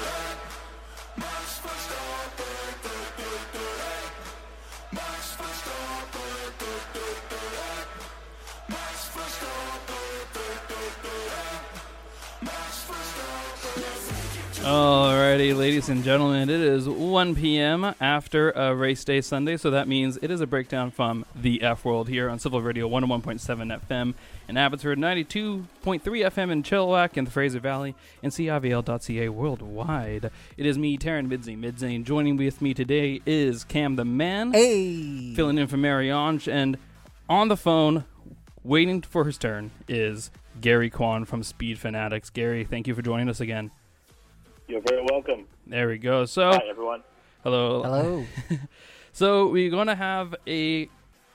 love. Alrighty, ladies and gentlemen, it is 1 p.m. after a race day Sunday, so that means it is a breakdown from the F World here on CIVL Radio 101.7 FM in Abbotsford, 92.3 FM in Chilliwack and the Fraser Valley, and CIVL.ca worldwide. It is me, Teryn Midzane Midzane. Joining with me today is Cam the Man, Hey. filling in for Mariange, and on the phone, waiting for his turn, is Gary Kwong from Speed Fanatics. Gary, thank you for joining us again. You're very welcome. There we go. So, Hi, everyone. hello. Hello. So we're going to have a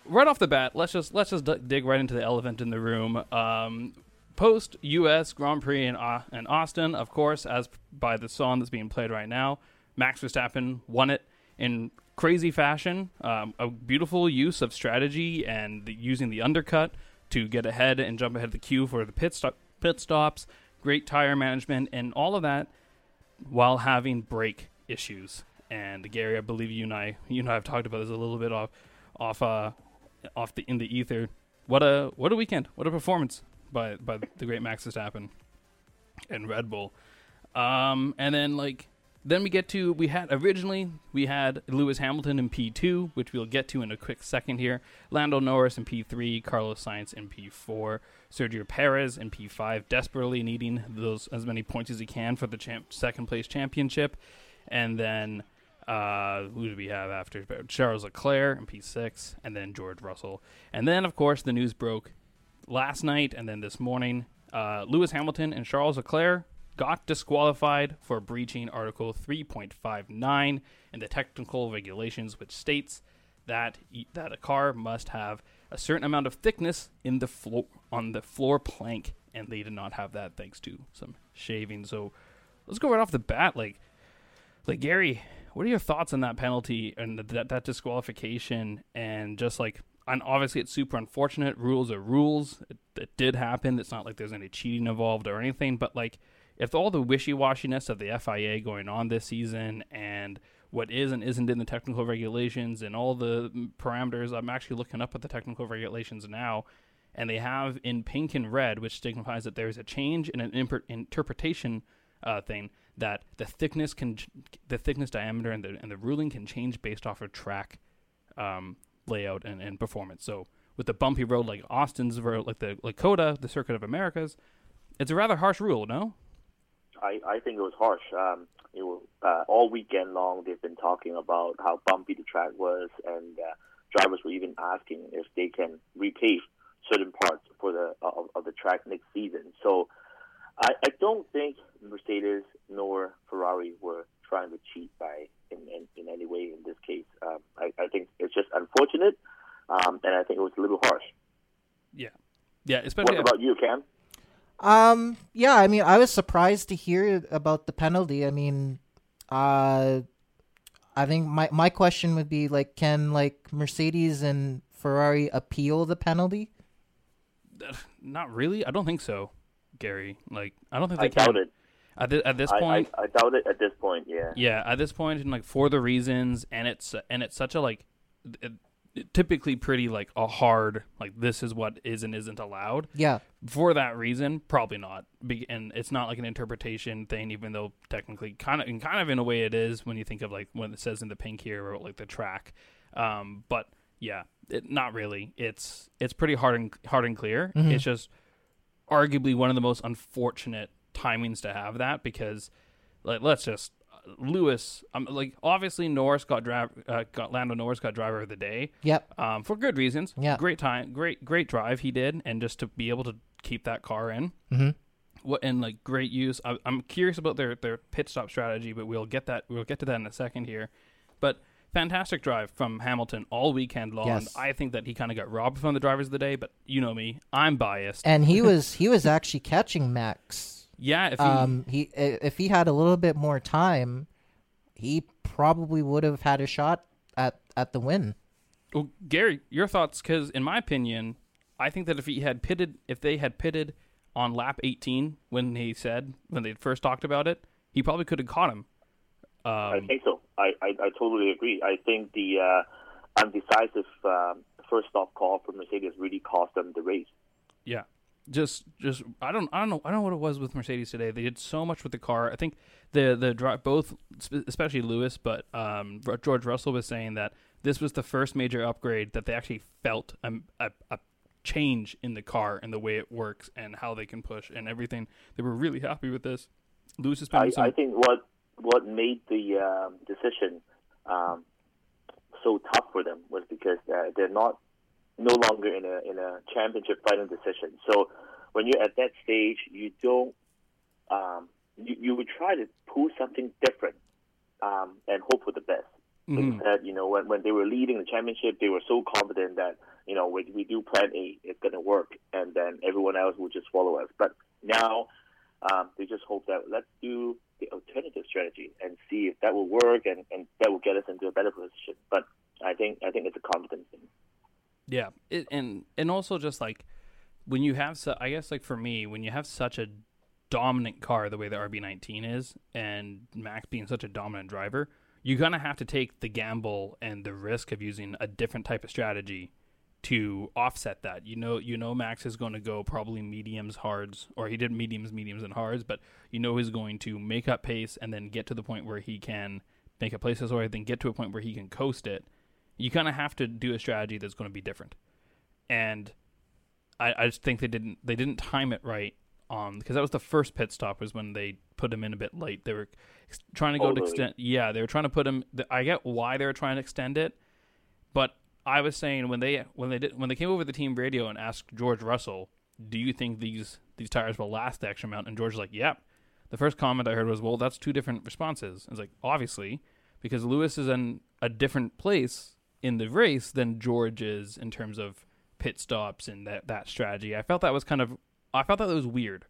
right off the bat. Let's just let's just d- dig right into the elephant in the room. Um, Post U.S. Grand Prix in, uh, in Austin, of course, as by the song that's being played right now, Max Verstappen won it in crazy fashion. Um, a beautiful use of strategy and the, using the undercut to get ahead and jump ahead of the queue for the pit stop, pit stops. Great tire management and all of that while having brake issues. And Gary, I believe you and I, you and I have talked about this a little bit off, off, uh, off the in the ether. What a what a weekend! What a performance by by the great Max Verstappen and Red Bull. Um, and then like then we get to we had originally we had Lewis Hamilton in P two, which we'll get to in a quick second here. Lando Norris in P three, Carlos Sainz in P four, Sergio Perez in P five, desperately needing those as many points as he can for the champ, second place championship, and then uh, who do we have after Charles Leclerc in P six, and then George Russell, and then of course the news broke last night and then this morning. Uh, Lewis Hamilton and Charles Leclerc got disqualified for breaching Article 3.59 in the technical regulations, which states that that a car must have a certain amount of thickness in the floor on the floor plank, and they did not have that thanks to some shaving. So let's go right off the bat, like like Gary, what are your thoughts on that penalty and that that disqualification and just like and obviously it's super unfortunate. Rules are rules. It, it did happen. It's not like there's any cheating involved or anything. But like, if all the wishy washiness of the FIA going on this season and what is and isn't in the technical regulations and all the parameters, I'm actually looking up at the technical regulations now, and they have in pink and red, which signifies that there is a change in an imper- interpretation uh, thing that the thickness can, the thickness diameter and the and the ruling can change based off of track um, layout and, and performance. So with the bumpy road like Austin's road, like the Lakota, the Circuit of Americas, it's a rather harsh rule, no? I, I think it was harsh. Um, it was, uh, all weekend long, they've been talking about how bumpy the track was, and uh, drivers were even asking if they can repave certain parts for the of, of the track next season. So I, I don't think Mercedes nor Ferrari were trying to cheat by in, in, in any way in this case. Um, I, I think it's just unfortunate, um, and I think it was a little harsh. Yeah, yeah. Especially What about you, Cam? Um. Yeah. I mean, I was surprised to hear about the penalty. I mean, uh, I think my my question would be like, can like Mercedes and Ferrari appeal the penalty? not really. I don't think so, Gary. Like I don't think they I can. doubt it. At, thi- at this I, point, I, I doubt it at this point. Yeah. yeah, at this point, and like for the reasons, and it's and it's such a like, it, typically pretty like a hard like this is what is and isn't allowed. Yeah. for that reason, probably not. Be- and it's not like an interpretation thing, even though technically, kind of, and kind of in a way, it is when you think of like when it says in the pink here or like the track. Um, but yeah, it, not really. It's it's pretty hard and hard and clear. It's just arguably one of the most unfortunate timings to have that because, like, let's just Lewis, um, like obviously Norris got drive, uh, got Lando Norris got driver of the day Yep. um, for good reasons. Yeah. great time, great great drive he did, and just to be able to keep that car in. Mhm. What and like great use. I, I'm curious about their their pit stop strategy, but we'll get that we'll get to that in a second here. But fantastic drive from Hamilton all weekend long. Yes. I think that he kind of got robbed from the drivers of the day, but you know me, I'm biased. And he was he was actually catching Max. Yeah, if he, Um. He if he had a little bit more time, he probably would have had a shot at at the win. Well, Gary, your thoughts? Because in my opinion, I think that if he had pitted, if they had pitted on lap 18 when he said when they first talked about it, he he probably could have caught him. I Um, think so. I, I, I totally agree. I think the uh, undecisive um, first stop call for Mercedes really cost them the race. yeah, just just I don't I don't know I don't know what it was with Mercedes today. They did so much with the car. I think the the dri- both especially Lewis, but um, George Russell was saying that this was the first major upgrade that they actually felt a, a, a change in the car and the way it works and how they can push and everything. They were really happy with this. Lewis is I, some. I think what what made the um, decision um, so tough for them was because uh, they're not no longer in a in a championship fighting decision. So when you're at that stage, you don't um, you, you would try to pull something different um, and hope for the best. Mhm. Instead, you know, when when they were leading the championship, they were so confident that you know we, we do Plan A, it's going to work, and then everyone else will just follow us. But now um, they just hope that let's do the alternative strategy and see if that will work and, and that will get us into a better position. But I think I think it's a confidence thing. Yeah, it, and and also just like when you have, su- I guess like for me, when you have such a dominant car the way the RB19 is, and Max being such a dominant driver, you're gonna have to take the gamble and the risk of using a different type of strategy to offset that. You know, you know Max is going to go probably mediums, hards, or he did mediums, mediums, and hards, but you know he's going to make up pace and then get to the point where he can make up places, or then get to a point where he can coast it. You kind of have to do a strategy that's going to be different, and I, I just think they didn't they didn't time it right on because that was the first pit stop was when they put him in a bit late. They were trying to go oh, to Totally. extend. Yeah, they were trying to put him. I get why they were trying to extend it, but I was saying when they when they did when they came over the team radio and asked George Russell, "Do you think these these tires will last the extra amount?" and George was like, "Yep." The first comment I heard was, "Well, that's two different responses." It's like, "Obviously, because Lewis is in a different place in the race than George is in terms of pit stops and that that strategy." I felt that was kind of I felt that was weird.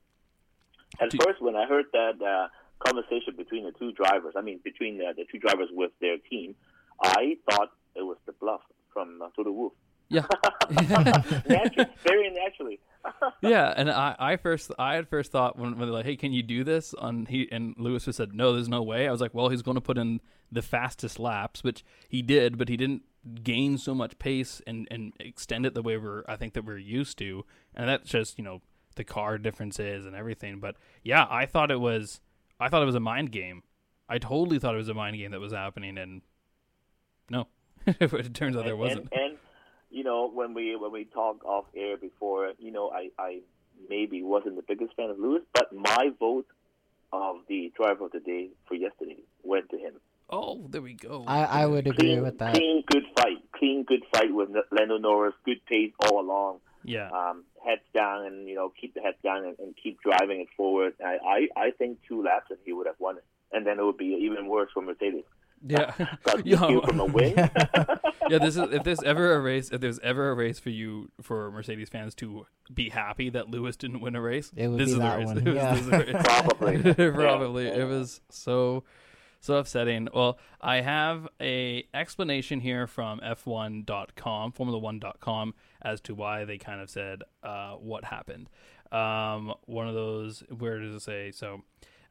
At Do- first, when I heard that uh, conversation between the two drivers, I mean between the, the two drivers with their team, I thought it was the bluff from uh, Toto Wolff. Yeah. Naturally, very naturally. yeah, and I, I first, I had first thought when, when they're like, "Hey, can you do this?" On he and Lewis just said, "No, there's no way." I was like, "Well, he's going to put in the fastest laps," which he did, but he didn't gain so much pace and and extend it the way we're I think that we're used to, and that's just you know the car differences and everything. But yeah, I thought it was, I thought it was a mind game. I totally thought it was a mind game that was happening, and no, it turns out there wasn't. And, and you know, when we when we talked off air before, you know, I, I maybe wasn't the biggest fan of Lewis, but my vote of the driver of the day for yesterday went to him. Oh, there we go. I, I would agree Clean, with that. clean, good fight. Clean, good fight with Lando Norris. Good pace all along. yeah. Um, heads down and you know keep the head down and, and keep driving it forward. I, I I think two laps and he would have won it, and then it would be even worse for Mercedes. Yeah, Got Yo. From a win. yeah. This is if there's ever a race, if there's ever a race for you for Mercedes fans to be happy that Lewis didn't win a race, It would this be is that race. one, It was- yeah. this is the race. Probably. Probably. Yeah. It was so so upsetting. Well, I have a explanation here from F1.com, Formula1.com, as to why they kind of said uh, what happened. Um, one of those. Where does it say? So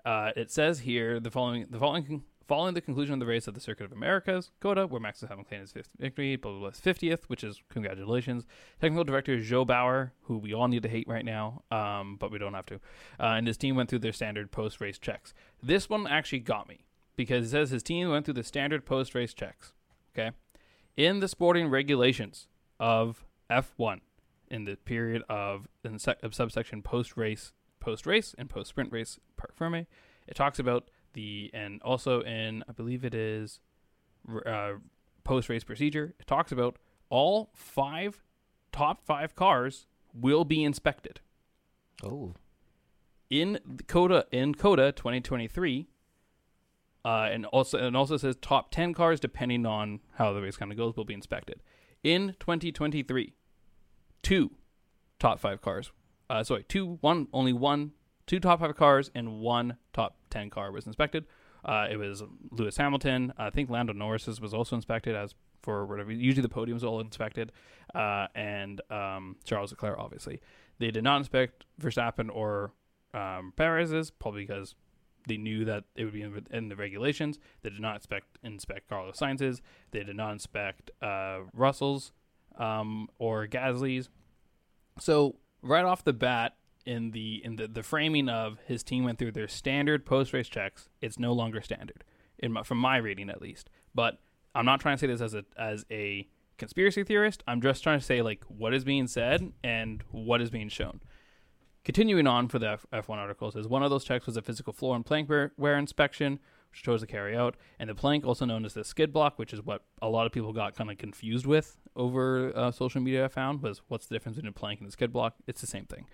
uh, it says here the following. The following. Following the conclusion of the race at the Circuit of Americas, COTA, where Max Verstappen claimed his fifth victory, blah, blah, blah, 50th, which is congratulations. Technical director Jo Bauer, who we all need to hate right now, um, but we don't have to, uh, and his team went through their standard post race checks. This one actually got me because it says his team went through the standard post race checks. Okay. In the sporting regulations of F1, in the period of, in sec- of subsection post race, post race, and post sprint race parc ferme, it talks about the, and also in, I believe it is uh, post race procedure, it talks about all five top five cars will be inspected Oh, in COTA in COTA 2023. Uh, and also and also says top 10 cars depending on how the race kind of goes will be inspected. In 2023, two top 5 cars. Uh, sorry, two one only one two top 5 cars and one top 10 car was inspected. Uh, it was Lewis Hamilton. I think Lando Norris's was also inspected as for whatever. Usually the podium's all inspected, uh, and um, Charles Leclerc obviously. They did not inspect Verstappen or um, Perez's, probably because they knew that it would be in, in the regulations. They did not inspect inspect Carlos Sainz's. They did not inspect uh, Russell's um, or Gasly's. So right off the bat, in the in the, the framing of his team went through their standard post race checks, it's no longer standard, my, from my reading at least. But I'm not trying to say this as a as a conspiracy theorist. I'm just trying to say like what is being said and what is being shown. Continuing on for the F- one article says one of those checks was a physical floor and plank wear, wear inspection, which chose to carry out, and the plank, also known as the skid block, which is what a lot of people got kind of confused with over uh, social media. I found was what's the difference between a plank and a skid block? It's the same thing,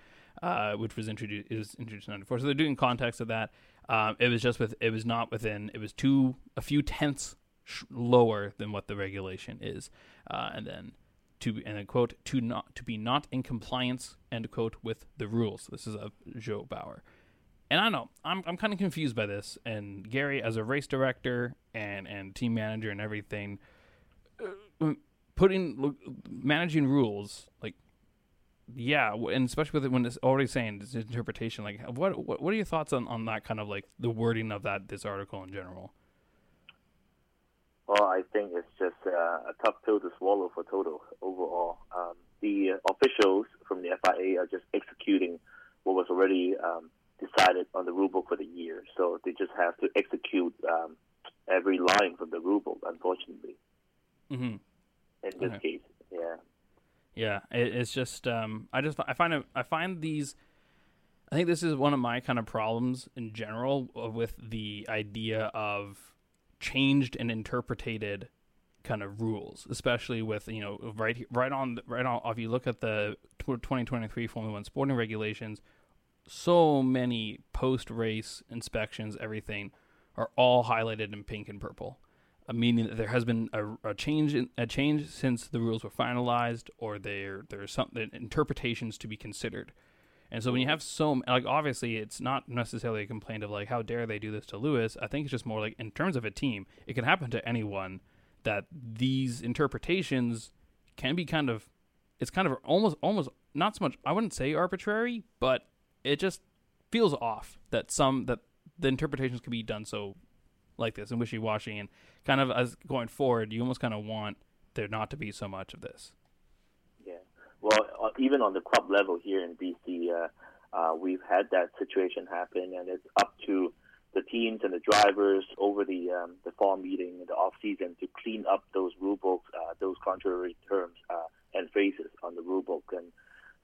uh, which was introduced is introduced in '94. So they're doing context of that. Um, it was just with it was not within it was two a few tenths sh- lower than what the regulation is, uh, and then to and then quote to not to be not in compliance end quote with the rules. This is a Jo Bauer, and I know I'm I'm kind of confused by this. And Gary, as a race director and and team manager and everything, uh, putting managing rules like yeah, and especially with it when it's already saying it's interpretation. Like, what, what what are your thoughts on on that kind of like the wording of that this article in general? Well, I think it's just uh, a tough pill to swallow for Toto overall. Um, the officials from the FIA are just executing what was already um, decided on the rulebook for the year, so they just have to execute um, every line from the rulebook. Unfortunately, mm-hmm. in this okay. case, yeah. Yeah, it, it's just um, I just I find it, I find these. I think this is one of my kind of problems in general with the idea of changed and interpreted kind of rules, especially with you know right right on right on. If you look at the 2023 Formula One sporting regulations, so many post race inspections, everything are all highlighted in pink and purple uh, meaning that there has been a, a change in, a change since the rules were finalized, or there there's some interpretations to be considered. And so when you have so like obviously it's not necessarily a complaint of like how dare they do this to Lewis. I think it's just more like in terms of a team, it can happen to anyone that these interpretations can be kind of it's kind of almost almost not so much I wouldn't say arbitrary, but it just feels off that some that the interpretations can be done so like this and wishy washy, and kind of as going forward, you almost kind of want there not to be so much of this. Well, uh, even on the club level here in BC, uh, uh, we've had that situation happen, and it's up to the teams and the drivers over the um, the fall meeting in the off season to clean up those rule books, uh, those contrary terms uh, and phrases on the rule book. And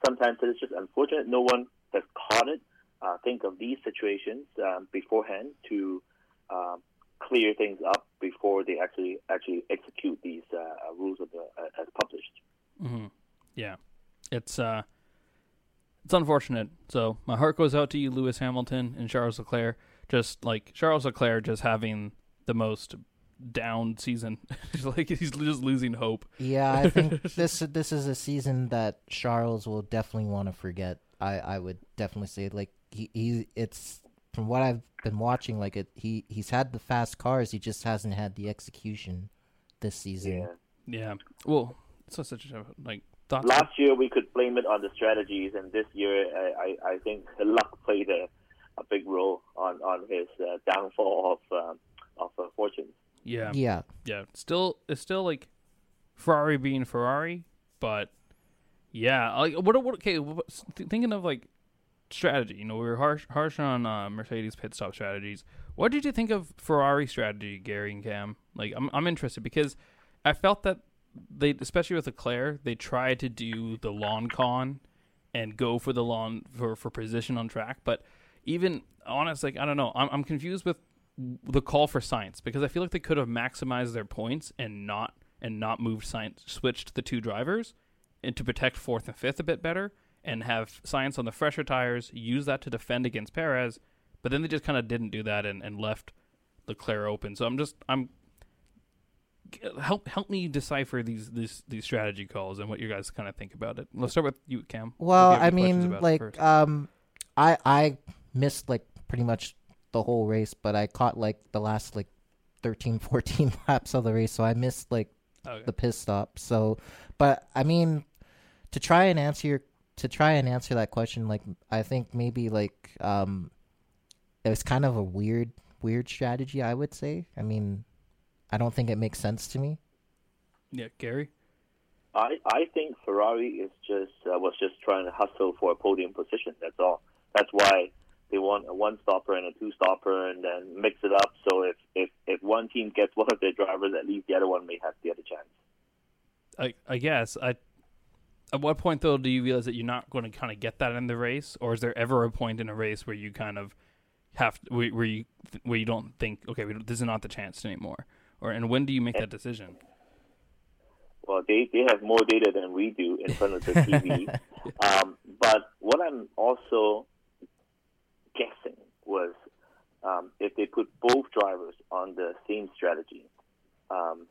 sometimes it's just unfortunate no one has caught it. Uh, think of these situations um, beforehand to um, clear things up before they actually actually execute these uh, uh rules the uh, as published. Mm-hmm. Yeah, it's uh, it's unfortunate. So my heart goes out to you, Lewis Hamilton and Charles Leclerc. Just like Charles Leclerc, just having the most down season. like he's just losing hope. Yeah, I think this this is a season that Charles will definitely want to forget. I I would definitely say like he, he it's from what I've been watching, like it, he he's had the fast cars, he just hasn't had the execution this season. Yeah. Yeah. Well, it's not such a like thoughts. Last year we could blame it on the strategies, and this year I I, I think luck played a, a big role on on his uh, downfall of um, of uh, fortunes. Yeah. Yeah. Yeah. Still, it's still like Ferrari being Ferrari, but yeah. Like what? What? Okay. Thinking of like strategy. You know, we were harsh harsh on uh, Mercedes pit stop strategies. What did you think of Ferrari strategy, Gary and Cam? Like, I'm I'm interested because I felt that they, especially with Leclerc, they tried to do the long con and go for the long for for position on track. But even honestly, like, I don't know. I'm I'm confused with the call for Sainz because I feel like they could have maximized their points and not and not moved Sainz, switched the two drivers and to protect fourth and fifth a bit better and have Sainz on the fresher tires, use that to defend against Perez, but then they just kind of didn't do that and, and left Leclerc open. So I'm just I'm help help me decipher these these these strategy calls and what you guys kind of think about it. Let's start with you, Cam. Well, I mean, like um, I I missed like pretty much the whole race, but I caught like the last like 13, 14 laps of the race, so I missed like okay. the pit stop. So, but I mean, to try and answer your to try and answer that question, like I think maybe like um, it was kind of a weird weird strategy. I would say. I mean, I don't think it makes sense to me. Yeah, Gary. I I think Ferrari is just uh, was just trying to hustle for a podium position. That's all. That's why they want a one stopper and a two stopper, and then mix it up. So if if if one team gets one of their drivers, at least the other one may have the other chance. I I guess I. At what point though do you realize that you're not going to kind of get that in the race, or is there ever a point in a race where you kind of have to, where, where you where you don't think okay we don't, this is not the chance anymore, or and when do you make that decision? Well, they, they have more data than we do in front of the TV. um, but what I'm also guessing was um, if they put both drivers on the same strategy, um,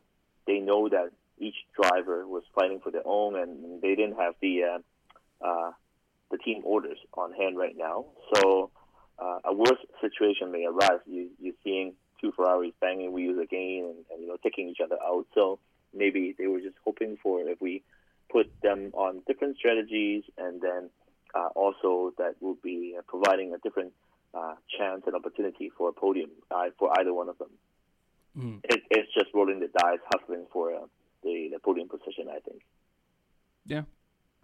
they know that each driver was fighting for their own, and they didn't have the uh, uh, the team orders on hand right now. So uh, a worse situation may arise. You, you're seeing two Ferraris banging wheels again, and, and you know taking each other out. So maybe they were just hoping for if we put them on different strategies, and then uh, also that would be uh, providing a different uh, chance and opportunity for a podium uh, for either one of them. Mm. It, it's just rolling the dice, hustling for uh, the, the podium position. I think. Yeah,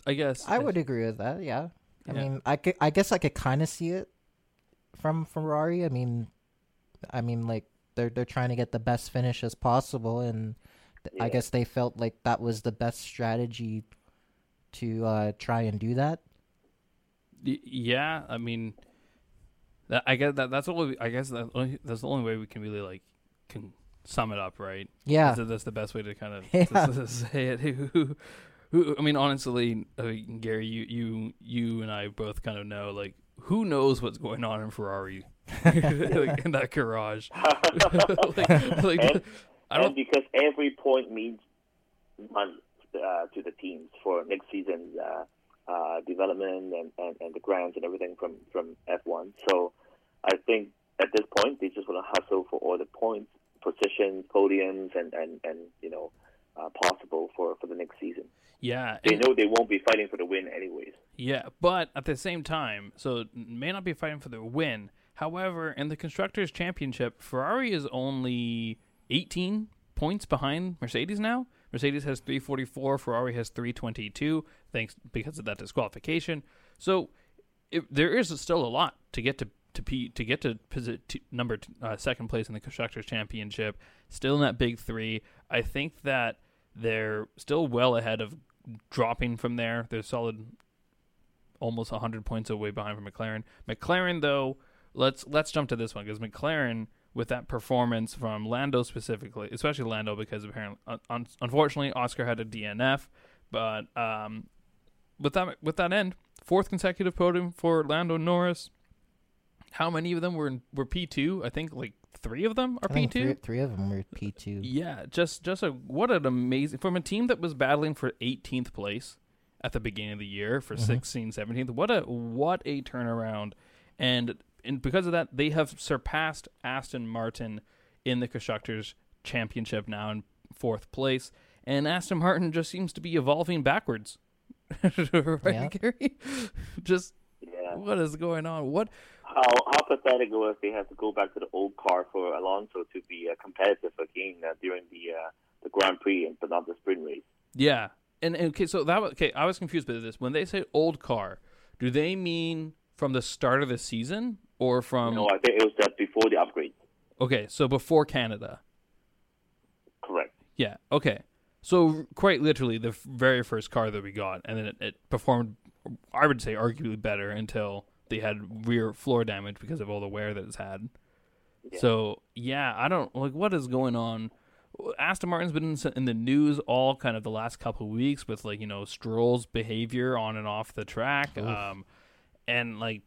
I guess I would agree with that. Yeah. I Yeah. mean, I, could, I guess I could kind of see it from Ferrari. I mean, I mean, like they're they're trying to get the best finish as possible, and th- I guess they felt like that was the best strategy to uh, try and do that. Y- yeah, I mean, that I guess that that's the only I guess that only, that's the only way we can really like can sum it up, right? Yeah, That's, that's the best way to kind of Yeah. to, to say it. Who, who, I mean, honestly, I mean, Gary, you, you, you, and I both kind of know, like, who knows what's going on in Ferrari, like, in that garage? like, like, And- I don't. and because every point means money uh, to the teams for next season's uh, uh, development and, and, and the grants and everything from, from F1. So I think at this point they just want to hustle for all the points, positions, podiums, and, and, and you know uh, possible for, for the next season. Yeah, They know they won't be fighting for the win anyways. Yeah, but at the same time, so may not be fighting for the win. However, in the constructors' championship, Ferrari is only 18 points behind Mercedes now. Mercedes has 344, Ferrari has 322, thanks because of that disqualification. So it, there is still a lot to get to to P, to get to, number uh, second place in the constructors' championship. Still in that big three. I think that they're still well ahead of dropping from there. They're solid almost 100 points away behind from McLaren. McLaren though, let's let's jump to this one because McLaren with that performance from Lando specifically, especially Lando because apparently un- un- unfortunately Oscar had a DNF, but um with that with that end, fourth consecutive podium for Lando Norris. How many of them were in, were P2? I think like 3 of them are P2. three, three of them were P two. Yeah, just just a what an amazing from a team that was battling for 18th place at the beginning of the year for Mhm. 16, 17th. What a what a turnaround. And and because of that, they have surpassed Aston Martin in the constructors championship now in fourth place. And Aston Martin just seems to be evolving backwards. right, Yeah. Gary? just Yeah. what is going on? What How how pathetic it was they had to go back to the old car for Alonso to be uh, competitive again uh, during the uh, the Grand Prix and but not the sprint race. Yeah, and, and okay, so that was okay. I was confused by this. When they say old car, do they mean from the start of the season or from? no, I think it was uh, before the upgrade. Okay, so before Canada. Correct. Yeah. Okay. So quite literally, the very first car that we got, and then it, it performed, I would say, arguably better until they had rear floor damage because of all the wear that it's had. Yeah. So yeah, I don't like what is going on. Aston Martin's been in, the news all kind of the last couple of weeks with like you know Stroll's behavior on and off the track, um, and like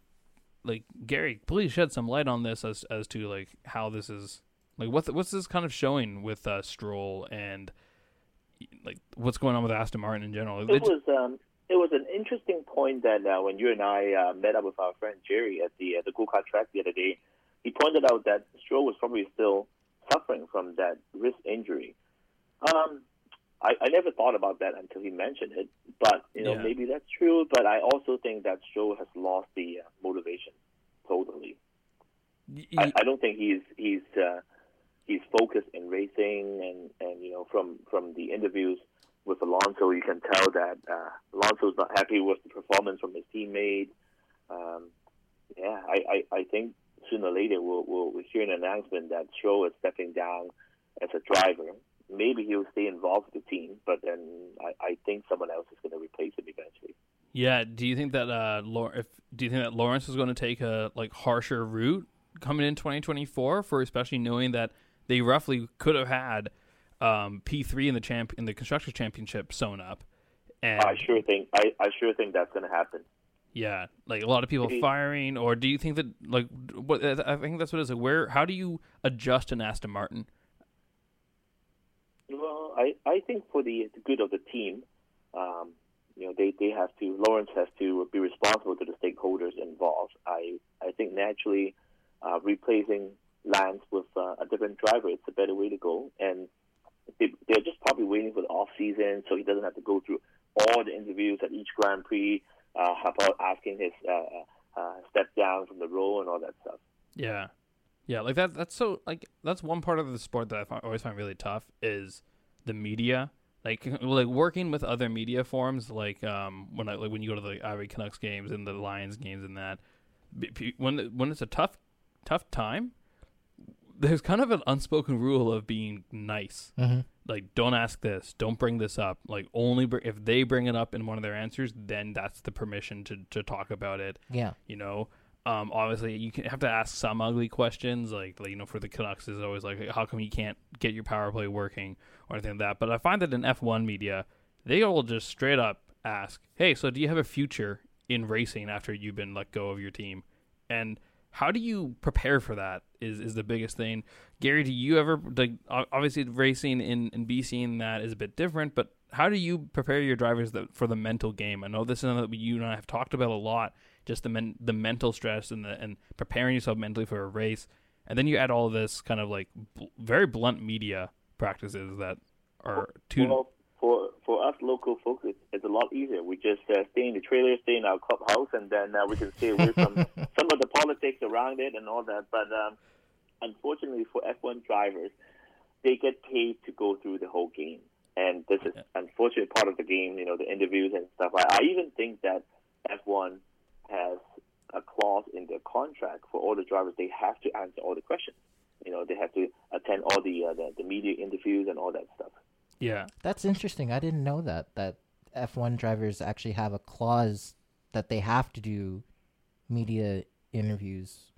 like Gary, please shed some light on this as as to like how this is like what's what's this kind of showing with uh, Stroll and like what's going on with Aston Martin in general. It j- was um, it was an interesting point that uh, when you and I uh, met up with our friend Jerry at the uh, the go kart track the other day, he pointed out that Stroll was probably still suffering from that wrist injury. Um, I, I never thought about that until he mentioned it, but you know Yeah. maybe that's true. But I also think that Stroll has lost the uh, motivation totally. y- I, I don't think he's he's uh, he's focused in racing, and and you know from from the interviews with Alonso, you can tell that uh, Alonso's not happy with the performance from his teammate. Um, yeah, I, I, I think sooner or later we'll, we'll we'll hear an announcement that Stroll is stepping down as a driver. Maybe he'll stay involved with the team, but then I, I think someone else is going to replace him eventually. Yeah. Do you think that uh, if do you think that Lawrence is going to take a like harsher route coming in 2024 for especially knowing that they roughly could have had um, P3 in the champ in the constructors championship sewn up, and I sure think I, I sure think that's going to happen. yeah, like a lot of people Maybe- firing, or do you think that like what I think that's what it is. Like, where how do you adjust an Aston Martin? I, I think for the good of the team, um, you know, they, they have to, Lawrence has to be responsible to the stakeholders involved. I, I think naturally uh, replacing Lance with uh, a different driver, it's a better way to go. And they, they're just probably waiting for the off season so he doesn't have to go through all the interviews at each Grand Prix uh, about asking his uh, uh, step down from the role and all that stuff. Yeah, yeah, like that. That's so like that's one part of the sport that I always find really tough is the media. Like like working with other media forms, like um when I like when you go to the Ivy Canucks games and the Lions games and that, when when it's a tough tough time, there's kind of an unspoken rule of being nice. Mm-hmm. Like don't ask this, don't bring this up. Like only br- if they bring it up in one of their answers, then that's the permission to to talk about it Yeah. you know um, obviously you have to ask some ugly questions like, like you know for the Canucks is always like how come you can't get your power play working? or anything like that. But I find that in F1 media they will just straight up ask hey so do you have a future in racing after you've been let go of your team? And how do you prepare for that is is the biggest thing. Gary do you ever like obviously racing in in BC and that is a bit different but how do you prepare your drivers that, for the mental game? I know this is something that you and I have talked about a lot just the men, the mental stress and the and preparing yourself mentally for a race, and then you add all of this kind of like bl- very blunt media practices that are too. Well, for for us local folks, it's, it's a lot easier. We just uh, stay in the trailer, stay in our clubhouse, and then uh, we can stay away from some of the politics around it and all that. But um, unfortunately, for F1 drivers, they get paid to go through the whole game, and this is Yeah. unfortunately part of the game. You know, the interviews and stuff. I, I even think that F1 has a clause in their contract for all the drivers. They have to answer all the questions. You know, they have to attend all the uh, the, the media interviews and all that stuff. yeah, That's interesting. I didn't know that that F1 drivers actually have a clause that they have to do media interviews.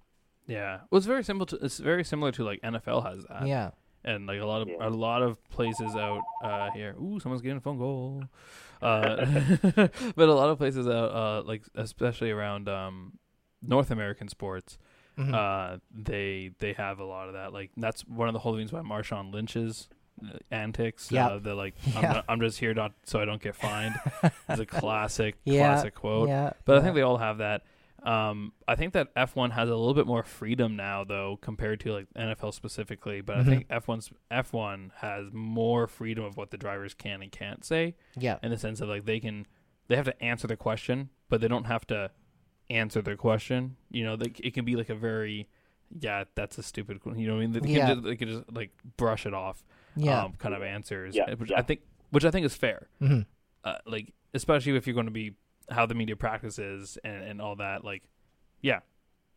yeah. Well, it's very simple. To, it's very similar to like NFL has that. yeah. And like a lot of Yeah. a lot of places out uh, here. Ooh, someone's getting a phone call. Uh, but a lot of places out, uh, like especially around um, North American sports, Mhm. uh, they they have a lot of that. Like that's one of the whole reasons why Marshawn Lynch's uh, antics. Yeah. Uh, they're like, I'm, Yeah. not, I'm just here not so I don't get fined. it's a classic, Yeah, classic quote. Yeah. But I think they all have that. Um, I think that F1 has a little bit more freedom now, though, compared to like NFL specifically. But Mhm. I think F1's F1 has more freedom of what the drivers can and can't say, yeah. in the sense of like they can, they have to answer the question, but they don't have to answer their question. You know, they, it can be like a very, yeah, that's a stupid. que-" You know, what I mean, they, Yeah. can just, they can just like brush it off, Yeah. um, kind of answers, Yeah, which yeah. I think, which I think is fair Mhm. uh, like especially if you're going to be how the media practices and, and all that like yeah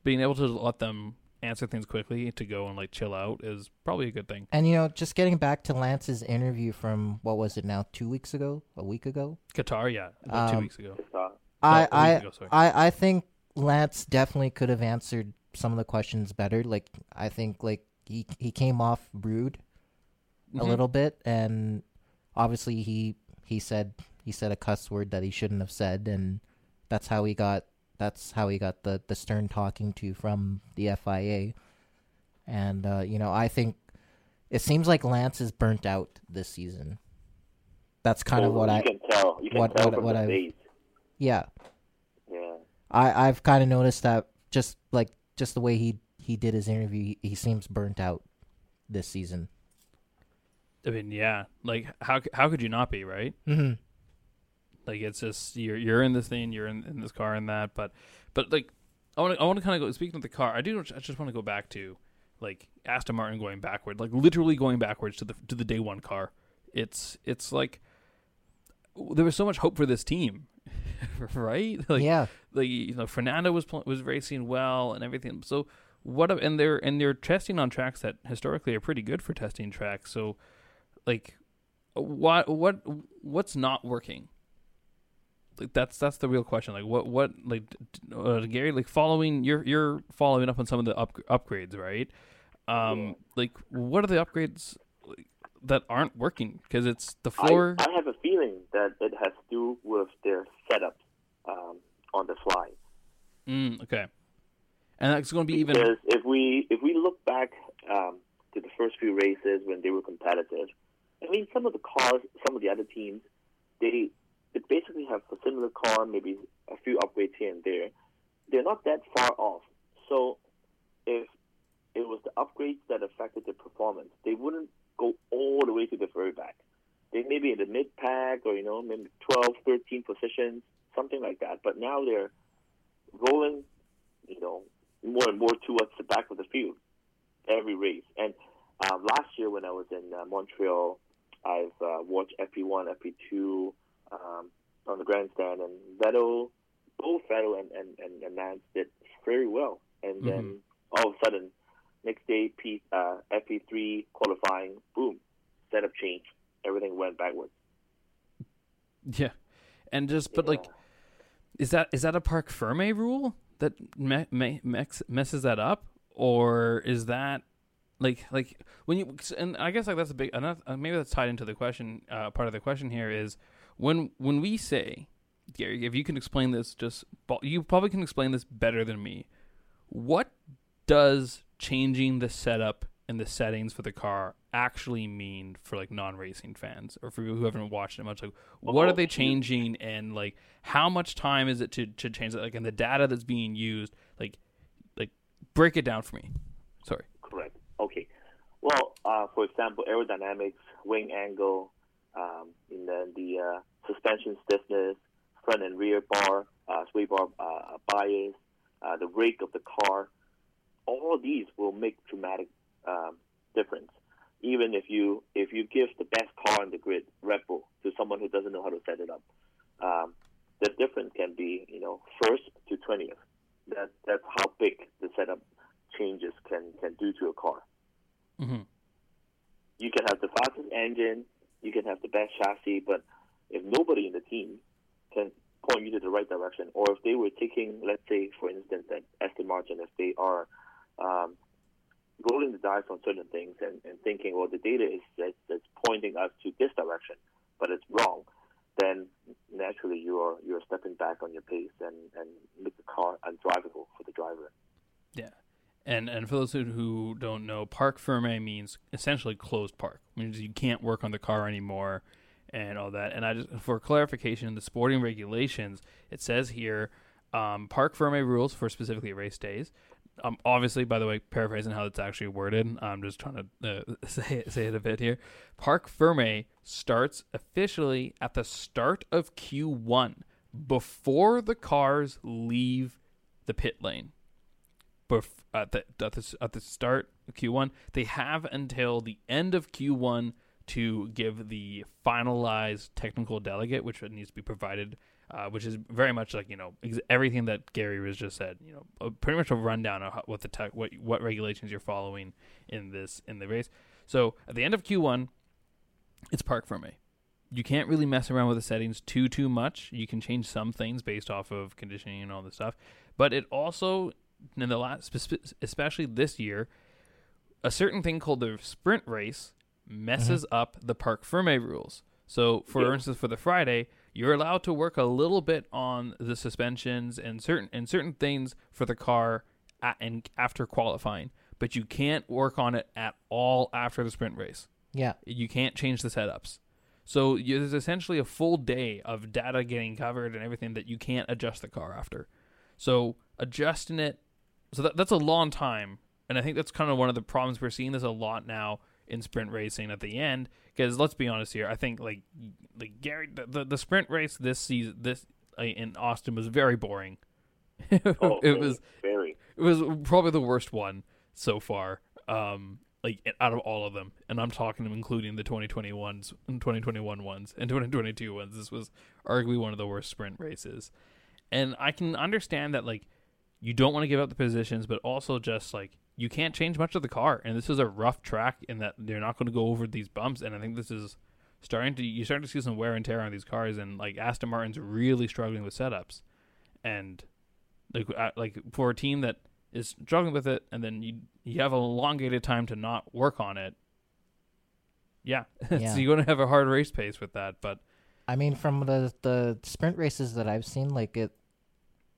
being able to let them answer things quickly to go and like chill out is probably a good thing And you know, just getting back to Lance's interview from what was it now, two weeks ago, a week ago. qatar yeah about two Um, weeks ago Just, uh, I No, a I, week ago. I I think Lance definitely could have answered some of the questions better. Like I think like he he came off rude a Mhm. little bit, and obviously he he said he said a cuss word that he shouldn't have said, and that's how he got that's how he got the the stern talking to from the FIA. And uh, you know, I think it seems like Lance is burnt out this season. That's kind of what you I can tell. You can what- tell what- from what the I- face. yeah. Yeah. I I've kind of noticed that just like just the way he he did his interview, he, he seems burnt out this season. i mean yeah like how how could you not be right Mm-hmm. Like it's just you're you're in this thing you're in, in this car and that but but like I want to I want to kind of go speaking of the car. I do I just want to go back to like Aston Martin going backward, like literally going backwards to the to the day one car. It's it's like there was so much hope for this team, right? Like yeah. like you know Fernando was pl- was racing well and everything. So what and they're and they're testing on tracks that historically are pretty good for testing tracks. So like what what what's not working? Like that's that's the real question. Like what what like uh, Gary like following you're you're following up on some of the up, upgrades, right? Um Yeah. like what are the upgrades like, that aren't working because it's the floor I, I have a feeling that it has to do with their setup um, on the fly. mm, okay. And that's going to be even Because if we if we look back um, to the first few races when they were competitive, I mean some of the cars, some of the other teams, they they basically have a similar car, maybe a few upgrades here and there. They're not that far off. So if it was the upgrades that affected the performance, they wouldn't go all the way to the very back. They may be in the mid pack or you know maybe 12, 13 positions, something like that. But now they're rolling, you know, more and more towards the back of the field every race. And uh, last year when I was in uh, Montreal, I've uh, watched FP1, FP2 um, on the grandstand, and Vettel, both Vettel and, and, and, and Lance did very well. And then all of a sudden, next day, P, uh, FP3 qualifying, boom, setup change. Everything went backwards. Yeah, and just but like, is that is that a Parc Ferme rule that me, me, mex, messes that up, or is that like like when you and I guess like that's a big enough maybe that's tied into the question uh, part of the question here is when when we say Gary if you can explain this just you probably can explain this better than me. What does changing the setup and the settings for the car actually mean for like non-racing fans or for people who haven't watched it much? Like what are Oh, they changing and like how much time is it to, to change it? Like and the data that's being used like like break it down for me. Sorry. Correct. Okay. Well, uh, for example, aerodynamics, wing angle, um, and then the uh, suspension stiffness, front and rear bar, uh, sway bar uh, bias, uh, the rake of the car. All of these will make dramatic um, difference. Even if you if you give the best car in the grid, Red Bull, to someone who doesn't know how to set it up, um, the difference can be you know first to twentieth. That that's how big the setup changes can can do to a car. mm-hmm. You can have the fastest engine, you can have the best chassis, but if nobody in the team can point you to the right direction, or if they were taking, let's say, for instance, at Aston Martin, if they are um, rolling the dice on certain things and, and thinking, well, the data is that's, that's pointing us to this direction, but it's wrong, then naturally you are you're stepping back on your pace and, and make the car undrivable for the driver. Yeah. And and for those who- don't know, parc ferme means essentially closed park. Means you can't work on the car anymore and all that. And I just for clarification the sporting regulations, it says here um, parc ferme rules for specifically race days. Um, obviously, by the way, paraphrasing how it's actually worded, I'm just trying to uh, say it, say it a bit here. Parc ferme starts officially at the start of Q1 before the cars leave the pit lane bef- at the at the at the start of Q1. They have until the end of Q1 to give the finalized technical delegate, which needs to be provided, uh, which is very much like you know ex- everything that Gary was just said. You know, uh, pretty much a rundown of what the tech, what what regulations you're following in this in the race. So at the end of Q1, it's parc ferme. You can't really mess around with the settings too too much. You can change some things based off of conditioning and all this stuff, but it also in the last, especially this year, a certain thing called the sprint race messes mm-hmm. up the parc ferme rules. So, for Yeah. instance, for the Friday, you're allowed to work a little bit on the suspensions and certain and certain things for the car at, and after qualifying, but you can't work on it at all after the sprint race. Yeah. You can't change the setups. So you, there's essentially a full day of data getting covered and everything that you can't adjust the car after. So adjusting it, so that, that's a long time, and I think that's kind of one of the problems we're seeing. This a lot now in sprint racing at the end, because let's be honest here. I think like like Gary, the, the, the sprint race this season, this uh, in Austin was very boring. Oh, it was very. it was probably the worst one so far. Um, like out of all of them, and I'm talking including the 2021s and 2021 ones and 2022 ones. This was arguably one of the worst sprint races, and I can understand that like you don't want to give up the positions, but also just like you can't change much of the car, and this is a rough track in that they're not going to go over these bumps, and I think this is starting to you starting to see some wear and tear on these cars, and like Aston Martin's really struggling with setups, and like uh, like for a team that is struggling with it, and then you you have a elongated time to not work on it. Yeah, Yeah. so you're going to have a hard race pace with that, but I mean, from the the sprint races that I've seen, like it,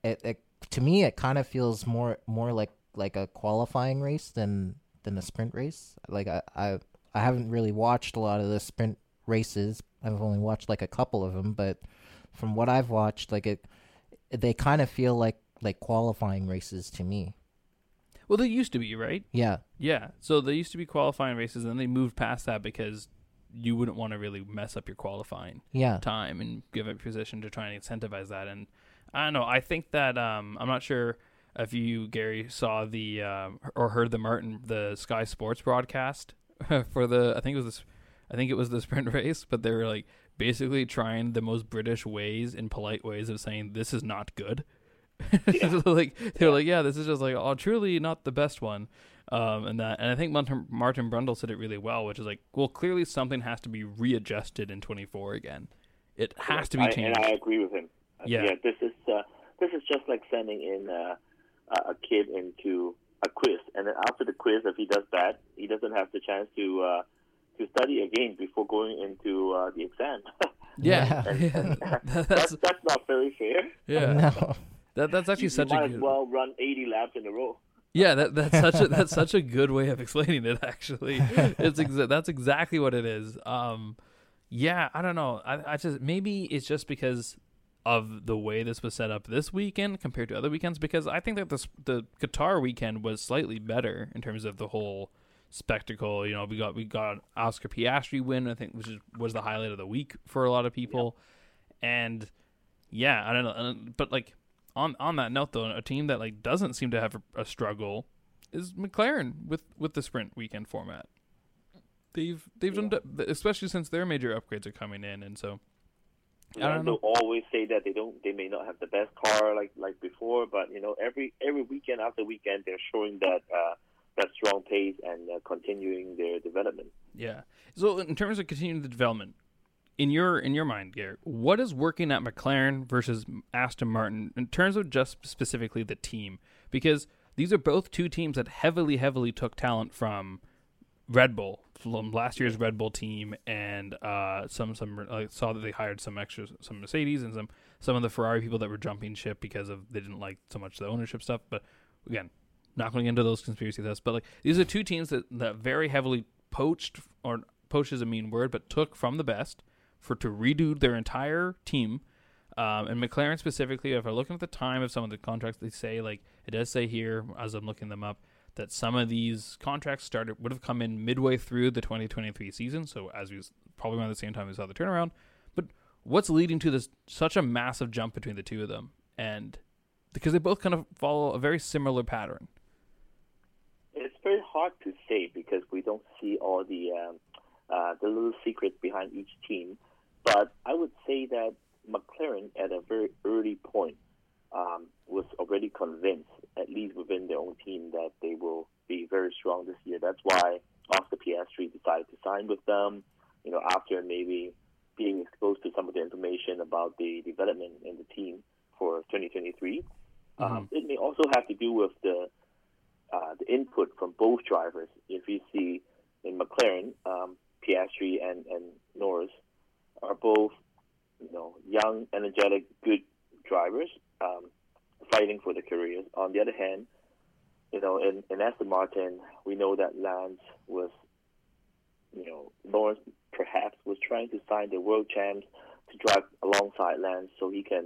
it, it to me, it kind of feels more more like like a qualifying race than than a sprint race. Like I I, I haven't really watched a lot of the sprint races. I've only watched like a couple of them, but from what I've watched, like it, they kind of feel like like qualifying races to me. well, they used to be right. Yeah, Yeah, so they used to be qualifying races, and then they moved past that because you wouldn't want to really mess up your qualifying yeah, time and give up your position to try and incentivize that. And I don't know. I think that um, I'm not sure if you Gary saw the um, or heard the Martin the Sky Sports broadcast for the I think it was this I think it was the sprint race, but they were like basically trying the most British ways and polite ways of saying this is not good. like they were like, yeah, this is just like oh, truly not the best one. Um, and that, and I think Martin, Martin Brundle said it really well, which is like, well, clearly something has to be readjusted in 24 again. It has to be I, changed. And I agree with him. Uh, Yeah. this is uh, this is just like sending in uh, a a kid into a quiz, and then after the quiz, if he does bad, he doesn't have the chance to uh, to study again before going into uh, the exam. yeah, that's that's that's not very fair. yeah. no, That, that's actually You, such you a might good, as well run 80 laps in a row. yeah. That, that's such a that's such a good way of explaining it. Actually, it's exa- that's exactly what it is. Um, yeah, I don't know. I, I just maybe it's just because of the way this was set up this weekend compared to other weekends. Because I think that the the Qatar weekend was slightly better in terms of the whole spectacle. You know, we got we got Oscar Piastri win. I think which is, was the highlight of the week for a lot of people. And yeah, I don't know. But like on on that note though, a team that like doesn't seem to have a, a struggle is McLaren with with the sprint weekend format. They've they've done especially since their major upgrades are coming in, and so I don't know. They'll always say that they don't, they may not have the best car like like before, but you know, every every weekend after weekend, they're showing that uh, that strong pace and uh, continuing their development. Yeah. So in terms of continuing the development, in your in your mind, Garrett, what is working at McLaren versus Aston Martin in terms of just specifically the team? Because these are both two teams that heavily, heavily took talent from Red Bull, from last year's Red Bull team, and uh, some some I saw that they hired some extra some Mercedes and some some of the Ferrari people that were jumping ship because of they didn't like so much the ownership stuff. But again, not going into those conspiracy theories. But like these are two teams that that very heavily poached or poached is a mean word, but took from the best for to redo their entire team. Um, and McLaren specifically, if I look at the time of some of the contracts, they say like it does say here as I'm looking them up that some of these contracts started would have come in midway through the 2023 season. So as we probably around the same time we saw the turnaround. But what's leading to this such a massive jump between the two of them? And because they both kind of follow a very similar pattern. It's very hard to say because we don't see all the um, uh, the little secrets behind each team. But I would say that McLaren, at a very early point, um, was already convinced, at least within their own team, that they will be very strong this year. That's why Oscar Piastri decided to sign with them. You know, after maybe being exposed to some of the information about the development in the team for 2023. Um, it may also have to do with the uh, the input from both drivers. If you see in McLaren, um, Piastri and, and Norris are both, you know, young, energetic, good drivers um, fighting for their careers. On the other hand, you know, in, in Aston Martin, we know that Lance was, you know, Lawrence perhaps was trying to sign the world champs to drive alongside Lance so he can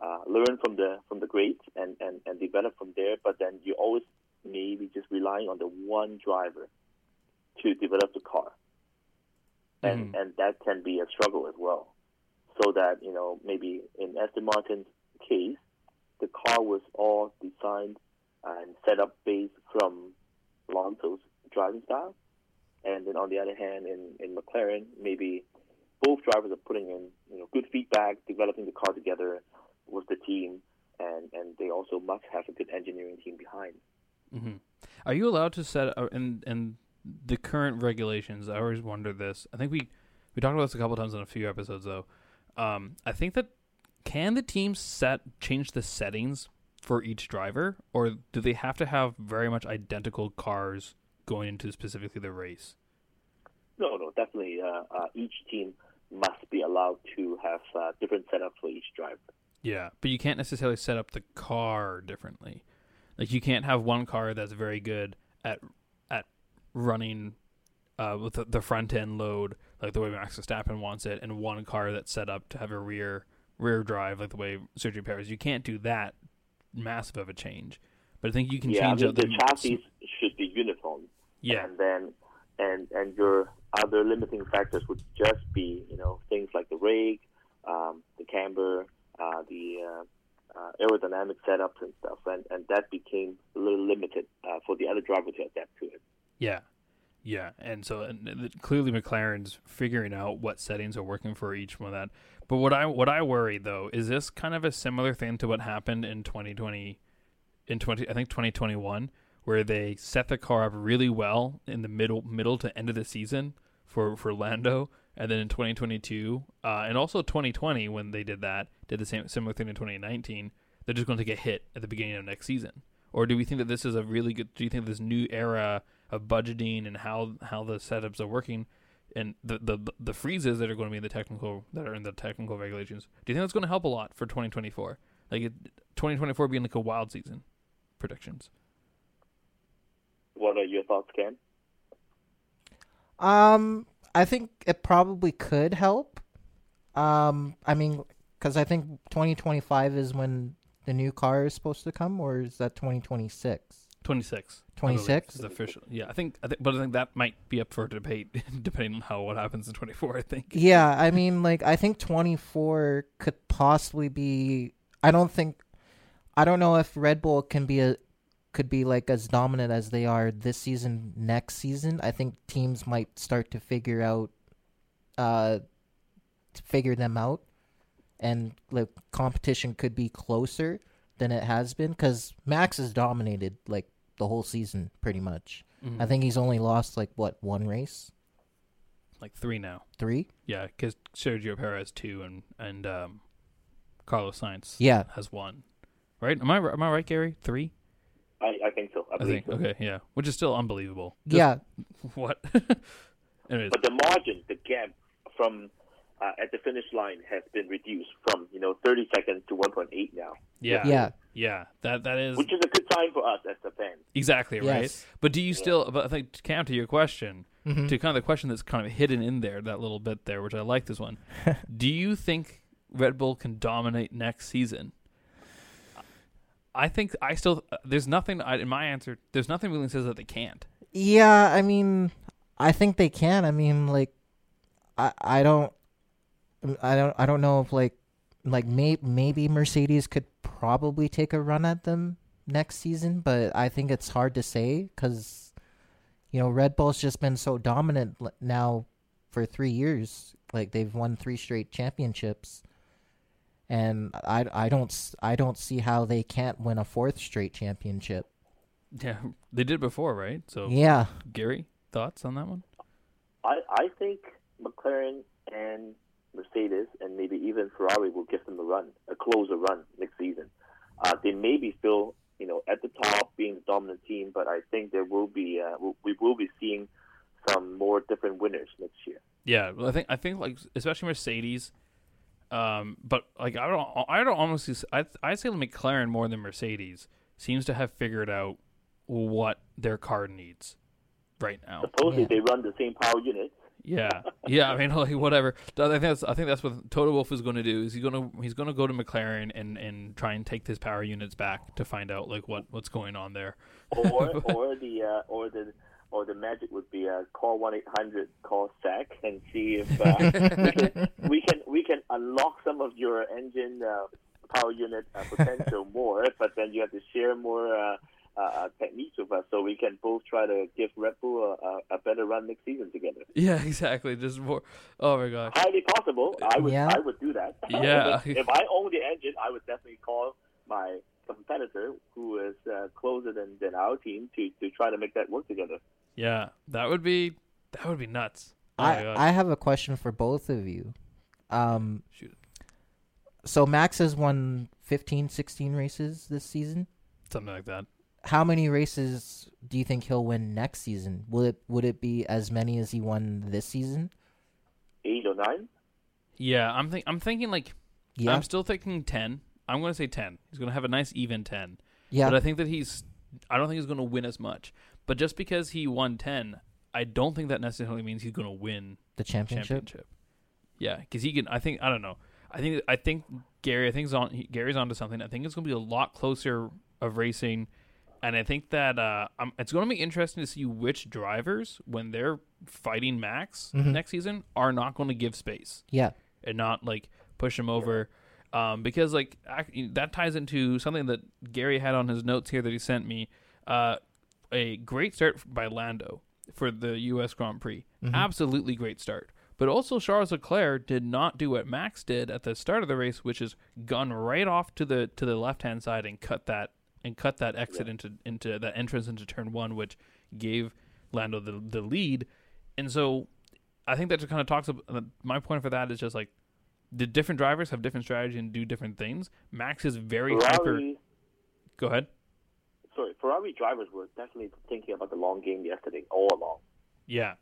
uh, learn from the from the greats and, and, and develop from there. But then you always maybe just relying on the one driver to develop the car, and Mhm. and that can be a struggle as well. So that you know maybe in Aston Martin's case, the car was all designed and set up based from Alonso's driving style, and then on the other hand, in, in McLaren, maybe both drivers are putting in you know good feedback, developing the car together with the team, and and they also must have a good engineering team behind. Mm-hmm. Are you allowed to set uh, in in the current regulations? I always wonder this. I think we we talked about this a couple times in a few episodes though. Um, I think that can the team set change the settings for each driver, or do they have to have very much identical cars going into specifically the race? No, no, definitely. Uh, uh, each team must be allowed to have uh, different setups for each driver. Yeah, but you can't necessarily set up the car differently. Like you can't have one car that's very good at at running uh, with the, the front end load like the way Max Verstappen wants it, and one car that's set up to have a rear rear drive like the way Sergio Perez. You can't do that massive of a change. But I think you can yeah, change I mean, the, the chassis should be uniform. Yeah, and then and and your other limiting factors would just be you know things like the rake, um, the camber, uh, the uh, uh, aerodynamic setups and stuff, and and that became a little limited uh, for the other driver to adapt to it. Yeah, yeah, and so and clearly McLaren's figuring out what settings are working for each one of that. But what I what I worry though is this kind of a similar thing to what happened in 2020 in 20 I think 2021 where they set the car up really well in the middle middle to end of the season for for Lando and then in 2022 uh, and also 2020 when they did that did the same similar thing in 2019 they're just going to a hit at the beginning of next season. Or do we think that this is a really good do you think this new era of budgeting and how how the setups are working and the the the freezes that are going to be in the technical that are in the technical regulations do you think that's going to help a lot for 2024 like it, 2024 being like a wild season predictions what are your thoughts ken Um, I think it probably could help. Um, I mean, because I think 2025 is when the new car is supposed to come, or is that 2026? 26 26 is official yeah i think i think but i think that might be up for debate depending on how what happens in 24 i think Yeah, I mean, like I think 24 could possibly be. I don't think. I don't know if Red Bull can be a could be like as dominant as they are this season next season. I think teams might start to figure out uh to figure them out and like competition could be closer than it has been cuz Max has dominated like the whole season pretty much. Mhm. I think he's only lost like what one race? like three now 3? yeah because sergio perez two and and um carlos sainz Yeah. has one right am i am i right gary three I, I think so i, i think so. okay yeah which is still unbelievable Just- yeah, what anyways but the margin the gap from uh, at the finish line has been reduced from you know 30 seconds to 1.8 now yeah yeah. yeah that that is which is a good sign for us as the fans exactly right Yes. but do you still but i think to counter your question Mhm. to kind of the question that's kind of hidden in there, that little bit there, which I like this one. Do you think Red Bull can dominate next season? I think I still there's nothing I, in my answer. There's nothing really says that they can't. Yeah, I mean, I think they can. I mean, like, I I don't, I don't I don't know if like like may, maybe Mercedes could probably take a run at them next season, but I think it's hard to say because you know Red Bull's just been so dominant now for three years. Like they've won three straight championships. And I, I don't s- I don't see how they can't win a fourth straight championship. Yeah, they did before, right? So Yeah, Gary, thoughts on that one? I, I think McLaren and Mercedes and maybe even Ferrari will give them a run, a closer run next season. Uh, they may be still, you know, at the top, being the dominant team, but I think there will be, uh, we- we will be seeing some more different winners next year. Yeah, well, I think I think like especially Mercedes, um, but like I don't I don't honestly I I say McLaren more than Mercedes seems to have figured out what their car needs right now. Supposedly Yeah. they run the same power unit. Yeah, yeah. I mean, like whatever. I think that's I think that's what Toto Wolff is going to do. Is he's going to he's going to go to McLaren and and try and take his power units back to find out like what what's going on there. Or, or the, uh, or the, or the magic would be uh, call one eight hundred call SAC and see if uh, we, can, we can we can unlock some of your engine uh, power unit uh, potential more, but then you have to share more uh, uh, techniques with us, so we can both try to give Red Bull a, a, a better run next season together. Yeah, exactly. Just more. Oh my god. Highly possible. I would. Yeah. I would do that. Yeah. if, if I own the engine, I would definitely call my competitor, who is uh, closer than, than our team, to, to try to make that work together. Yeah, that would be that would be nuts. Oh I. I have a question for both of you. Um, Shoot. so Max has won 15, 16 races this season. Something like that. How many races do you think he'll win next season? Will it would it be as many as he won this season? Eight or nine? Yeah, I'm think I'm thinking like Yeah, I'm still thinking ten. I'm going to say ten. He's going to have a nice even ten. yeah. But I think that he's I don't think he's going to win as much. But just because he won 10, I don't think that necessarily means he's going to win the championship. championship. Yeah, cuz he can I think I don't know. I think I think Gary I think is on he, Gary's onto something. I think it's going to be a lot closer of racing and I think that uh, um, it's going to be interesting to see which drivers, when they're fighting Max Mhm. next season, are not going to give space Yeah, and not like push him over. Um, because like that ties into something that Gary had on his notes here that he sent me. Uh, a great start by Lando for the U.S. Grand Prix. Mhm. Absolutely great start. But also Charles Leclerc did not do what Max did at the start of the race, which is gun right off to the to the left hand side and cut that and cut that exit into into that entrance into turn one, which gave Lando the the lead. And so I think that just kind of talks about uh, my point for that is just like the different drivers have different strategy and do different things. Max is very hyper. Go ahead. sorry, Ferrari drivers were definitely thinking about the long game yesterday, all along. Yeah,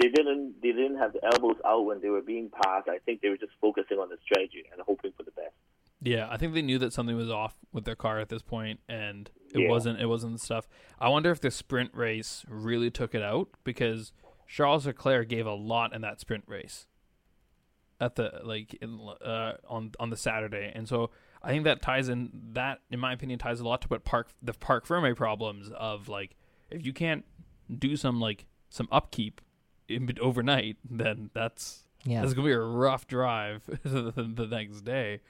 They didn't. They didn't have the elbows out when they were being passed. I think they were just focusing on the strategy and hoping for the best. Yeah. I think they knew that something was off with their car at this point, and it Yeah. wasn't. It wasn't the stuff. I wonder if the sprint race really took it out because Charles Leclerc gave a lot in that sprint race at the like in, uh, on on the Saturday, and so I think that ties in. That, in my opinion, ties a lot to what park the parc ferme problems of like if you can't do some like some upkeep in, overnight, then that's yeah. It's gonna be a rough drive the, the next day,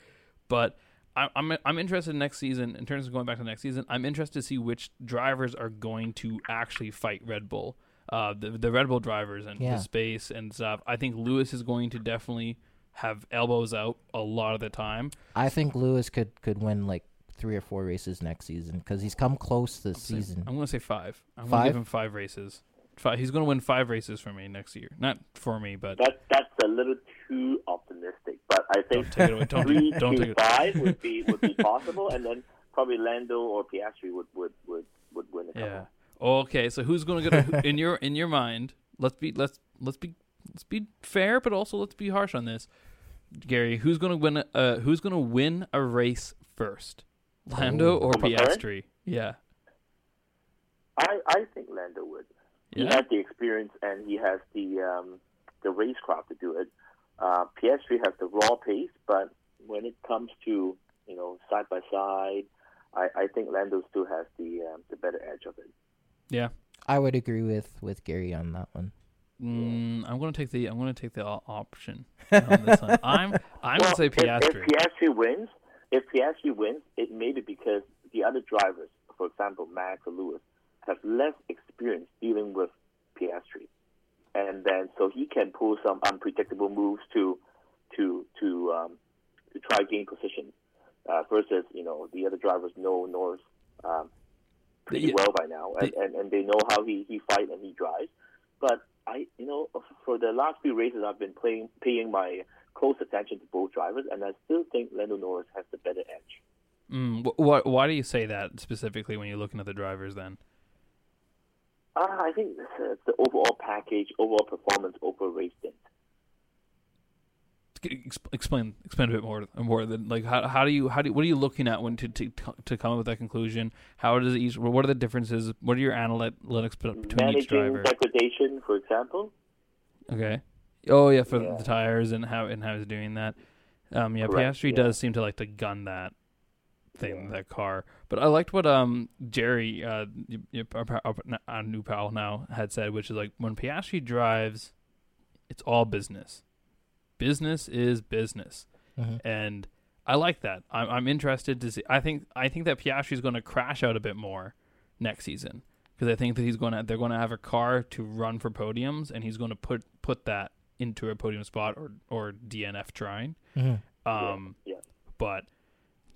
but I, I'm I'm interested next season in terms of going back to next season. I'm interested to see which drivers are going to actually fight Red Bull, uh, the the Red Bull drivers and Yeah. the space and stuff. I think Lewis is going to definitely have elbows out a lot of the time. I think Lewis could could win like three or four races next season because he's come close this season. I'm gonna say five. I'm gonna Five? give him five races. Five. He's gonna win five races for me next year. Not for me, but That that's a little too optimistic, but I think don't take it away. Don't, three don't to take it. five would be would be possible, and then probably Lando or Piastri would would would, would win a couple. Yeah. Okay, so who's going to get in your in your mind? Let's be let's let's be let's be fair, but also let's be harsh on this. Gary, who's going to win? Uh, who's going to win a race first? Lando Ooh. or From a Piastri? Yeah. I I think Lando would. He Yeah. has the experience and he has the um, the race racecraft to do it. Uh, Piastri has the raw pace, but when it comes to you know side by side, I, I think Lando still has the um, the better edge of it. Yeah. I would agree with with Gary on that one. Mm, I'm going to take the I'm going to take the option on this one. I'm I'm gonna say if- Piastri. If, Piastri wins, if Piastri wins, it may be because the other drivers, for example, Max or Lewis, have less experience dealing with Piastri, and then so he can pull some unpredictable moves to to to um, to try gain position. Uh, versus, you know, the other drivers know Norris um, pretty Yeah. well by now, and, and, and they know how he, he fights and he drives. But I, you know, for the last few races, I've been playing, paying my close attention to both drivers, and I still think Lando Norris has the better edge. Mm, wh- wh- why do you say that specifically when you're looking at the drivers? Then Uh, I think it's, uh, the overall package, overall performance over race stint. Explain explain a bit more more than like how how do you how do what are you looking at when to to, to come up with that conclusion how does each what are the differences what are your analytics be- between each Managing driver degradation, for example. okay oh yeah for Yeah. the tires and how and how he's doing that um yeah Correct, Piastri yeah. does seem to like to gun that thing Yeah. that car but I liked what um Jerry uh, y- y- our, our, our new pal now had said which is like when Piastri drives it's all business business is business Mhm. and I like that. I'm, I'm interested to see. I think I think that Piastri's going to crash out a bit more next season because I think that he's going to they're going to have a car to run for podiums, and he's going to put put that into a podium spot or or DNF trying. Mm-hmm. Um, yeah. But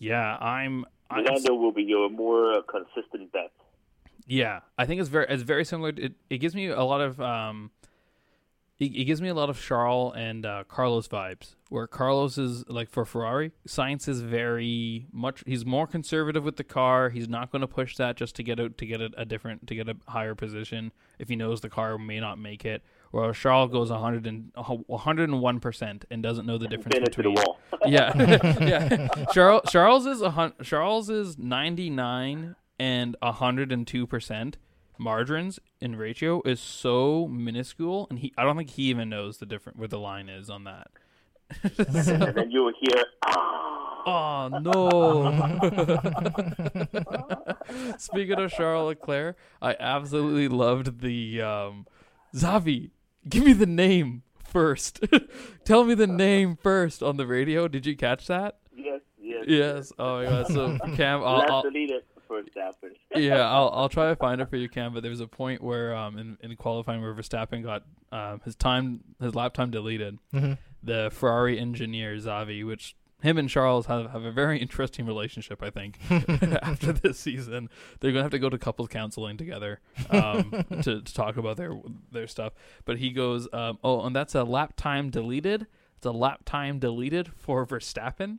yeah, I'm. I'm Lando will be your more uh, consistent bet. yeah, I think it's very it's very similar. It it gives me a lot of um, it, it gives me a lot of Charles and uh, Carlos vibes. Where Carlos is like for Ferrari, Sainz is very much. He's more conservative with the car. He's not going to push that just to get out to get a, a different to get a higher position if he knows the car may not make it. Whereas Charles goes 100 and 101 percent and doesn't know the difference Pin it to the between wall. yeah, yeah. Charles Charles is a hun- Charles is ninety nine and hundred and two percent Margarine's in ratio is so minuscule, and he I don't think he even knows the different where the line is on that. and then you will hear, ah, Oh no! Speaking of Charles Leclerc, I absolutely loved the um, Xavi. Give me the name first. Tell me the name first on the radio. Did you catch that? yes, yes. Yes. Oh my god. So Cam, I'll, Let's I'll delete it first after. yeah, I'll I'll try to find it for you, Cam. But there was a point where um in, in qualifying where Verstappen got um his time his lap time deleted. Mhm. The Ferrari engineer Xavi, which him and Charles have, have a very interesting relationship, I think. after this season, they're gonna have to go to couples counseling together um, to, to talk about their their stuff. But he goes, um, "Oh, and that's a lap time deleted. It's a lap time deleted for Verstappen."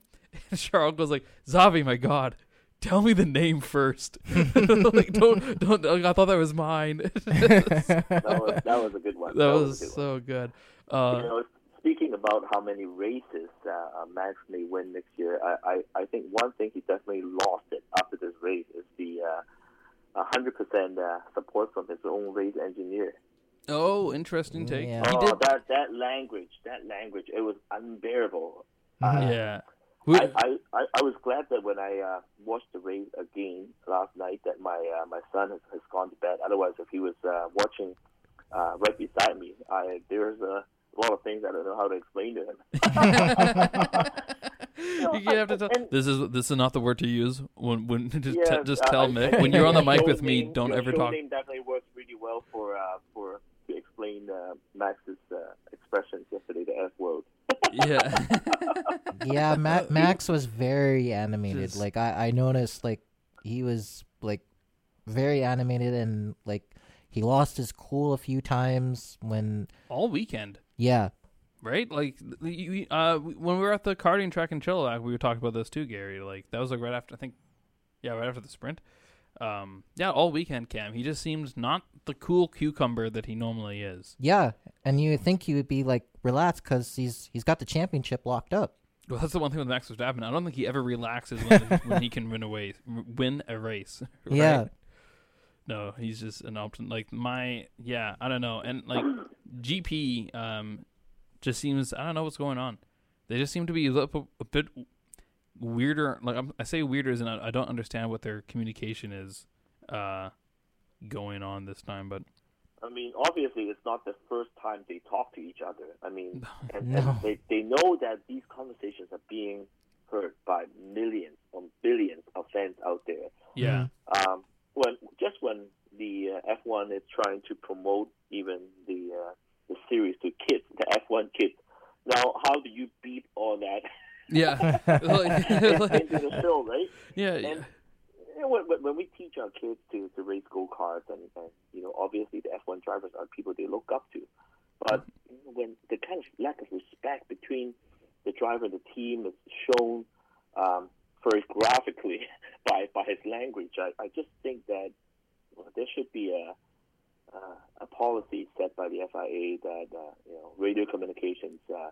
And Charles goes like, "Xavi, my God." Tell me the name first. like, don't, don't. I thought that was mine. that that was that was a good one. That, was a good one. so good. You Uh, know, speaking about how many races uh, uh, Max may win next year, I, I, I think one thing he definitely lost it after this race is the uh, 100% uh, support from his own race engineer. oh, interesting take. Yeah. Oh, did. that that language, that language, it was unbearable. Uh, Yeah. We- I, I, I, I was glad that when I uh, watched the race again last night that my uh, my son has, has gone to bed. Otherwise, if he was uh, watching uh, right beside me, I there's a lot of things I don't know how to explain to him. you have to tell. and- This is this is not the word to use when when just, Yeah, te- just uh, tell I- Mick I when you're on the mic show with me. Don't ever show talk. Name definitely works really well for uh, for to explain uh, Max's uh, expressions yesterday. The F word. Yeah. yeah, Ma- Max was very animated. Just- Like I, I noticed, like he was like very animated, and like he lost his cool a few times when, All weekend, yeah, right? Like you, uh, when we were at the karting track in Chilliwack, we were talking about this too, Gary. Like that was like right after I think, yeah, right after the sprint. Um, yeah, all weekend, Cam. He just seems not the cool cucumber that he normally is. yeah, and you would think he would be like relaxed because he's he's got the championship locked up. Well, that's the one thing with Max Verstappen. I don't think he ever relaxes when, when he can win a race. Win a race. right? Yeah. No, he's just an option. Like my, yeah, I don't know. And like GP, um, just seems I don't know what's going on. They just seem to be a, little, a bit weirder. Like I'm, I say weirder, and I, I don't understand what their communication is, uh, going on this time. But I mean, obviously, it's not the first time they talk to each other. I mean, and, No. and they they know that these conversations are being heard by millions or billions of fans out there. yeah, Um, when just when the uh, F1 is trying to promote even the uh, the series to kids, the F1 kids. Now, how do you beat all that yeah, into the show, right? yeah, yeah. And you know, when, when- when we teach our kids to, to race go karts, and, and you know, obviously the F1 drivers are people they look up to, but you know, when the kind of lack of respect between the driver and the team is shown um, very graphically by by his language, I, I just think that well, there should be a uh, a policy set by the FIA that uh, you know radio communications uh,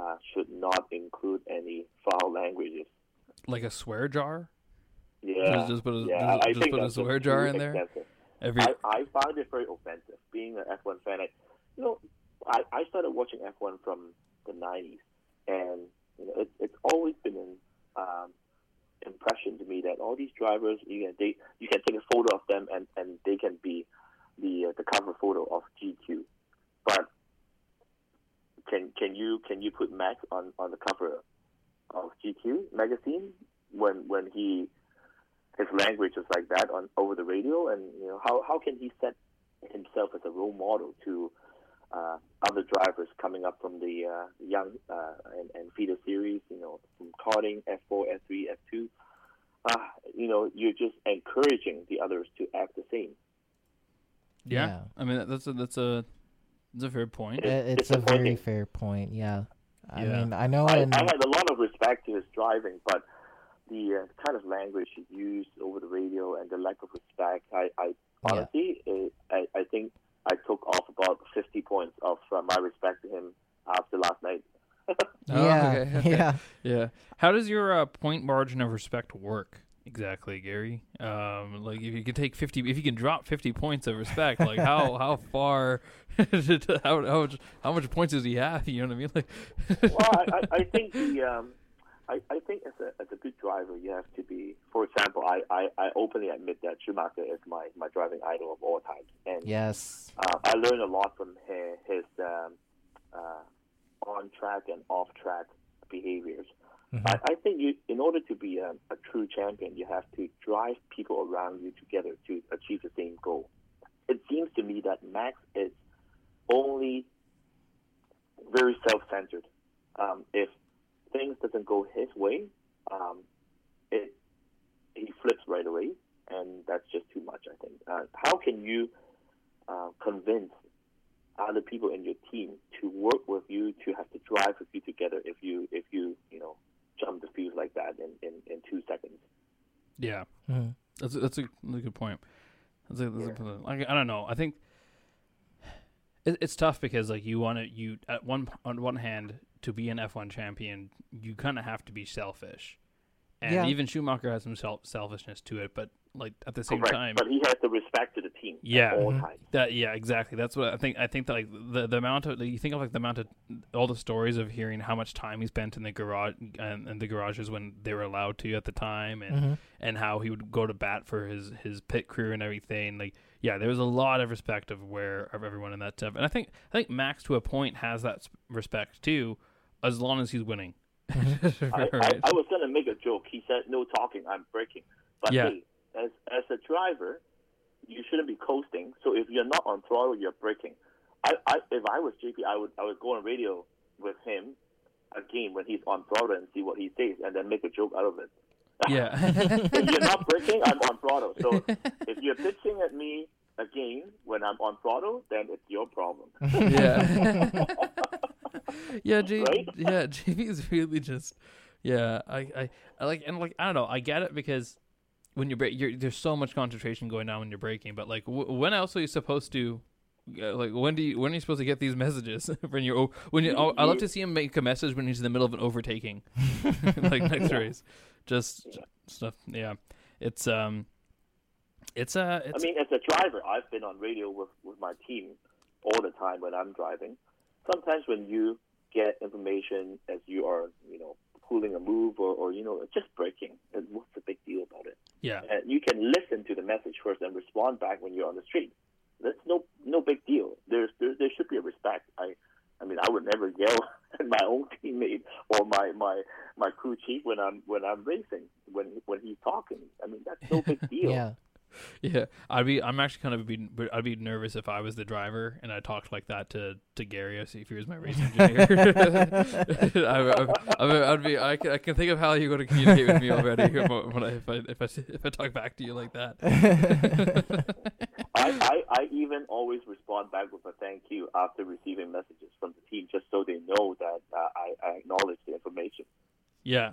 uh, should not include any foul languages. like a swear jar. Yeah, Just- put a- yeah, just- I just think put a swear jar in there? Every I, I found it very offensive. Being an F1 fan, I, you know, I, I started watching F1 from the '90s, and you know, it, it's always been an um, impression to me that all these drivers, you can they you can take a photo of them, and, and they can be the uh, the cover photo of GQ, but can can you can you put Max on on the cover of GQ? magazine when when he his language is like that on over the radio, and you know how how can he set himself as a role model to uh, other drivers coming up from the uh, young uh, and, and feeder series, you know, from karting, F4, F3, F2. Uh, you know, you're just encouraging the others to act the same. Yeah. Yeah. I mean that's a that's a that's a fair point. It- It's it's a very fair point. Yeah. I Yeah. mean, I know I, in I had a lot of respect to his driving, but the uh, kind of language he used over the radio and the lack of respect, I, I Yeah. honestly, uh, I, I think I took off about 50 points of uh, my respect to him after last night. Oh, yeah, okay, okay. yeah. Yeah. How does your uh, point margin of respect work exactly, Gary? Um, like if you can take fifty, if you can drop fifty points of respect, like how how far, how how much how much points does he have? You know what I mean? Like, well, I, I, I think the um, I, I think as a as a good driver, you have to be. For example, I, I, I openly admit that Schumacher is my, my driving idol of all times, and Yes. uh, I learned a lot from his, his um, uh, on track and off track behaviors. Mhm. I, I think you, in order to be a, a true champion, you have to drive people around you together to achieve the same goal. It seems to me that Max is only very self-centered. Um, if things doesn't go his way, um, it he flips right away, and that's just too much. I think. Uh, how can you uh, convince other people in your team to work with you, to have to drive with you together if you if you you know jump the field like that in, in, in two seconds? yeah, Mhm. that's a, that's a, that's a good point. That's a, that's a, Yeah. like I don't know. I think it's tough because like you want to you at one on one hand to be an F one champion, you kind of have to be selfish, and Yeah. even Schumacher has some self selfishness to it. But like at the same Correct. time, But he has the respect to the team Yeah. at all Mhm. times. That yeah, exactly. That's what I think. I think that like the the amount of you think of like the amount of all the stories of hearing how much time he spent in the garage and, and the garages when they were allowed to at the time, and Mhm. and how he would go to bat for his his pit crew and everything. Like yeah, there was a lot of respect of where of everyone in that stuff, and I think I think Max to a point has that respect too, as long as he's winning. I, I, I was going to make a joke. He said, "No talking, I'm braking." But Yeah. hey, as as a driver, you shouldn't be coasting. So if you're not on throttle, you're braking. I, I if I was GP, I would I would go on radio with him again when he's on throttle and see what he says, and then make a joke out of it. yeah. if you're not braking, I'm on throttle. So if you're pitching at me again when I'm on throttle, then it's your problem. yeah. Yeah, J- Right? yeah, GP is really just yeah, I, I I like and like I don't know, I get it because when you're, bra- you're there's so much concentration going on when you're braking. but like w- when else are you supposed to uh, like when do you when are you supposed to get these messages when you're when you I love to see him make a message when he's in the middle of an overtaking like next race just stuff yeah it's um it's uh I it's mean, as a driver, I've been on radio with, with my team all the time when I'm driving. Sometimes when you get information as you are, you know, pulling a move or, or you know, just braking, and what's the big deal about it? yeah And you can listen to the message first and respond back when you're on the street. That's no no big deal. There's there, there should be a respect. I I mean, I would never yell at my own teammate or my, my, my crew chief when I'm when I'm racing when when he's talking. I mean, that's no big deal. Yeah. Yeah, I'd be. I'm actually kind of be. I'd be nervous if I was the driver and I talked like that to to Gary. See if he was my race engineer. I, I, I, I'd be. I can, I can think of how you're going to communicate with me already when I, if I if I if I talk back to you like that. I, I, I even always respond back with a thank you after receiving messages from the team, just so they know that uh, I, I acknowledge the information. Yeah,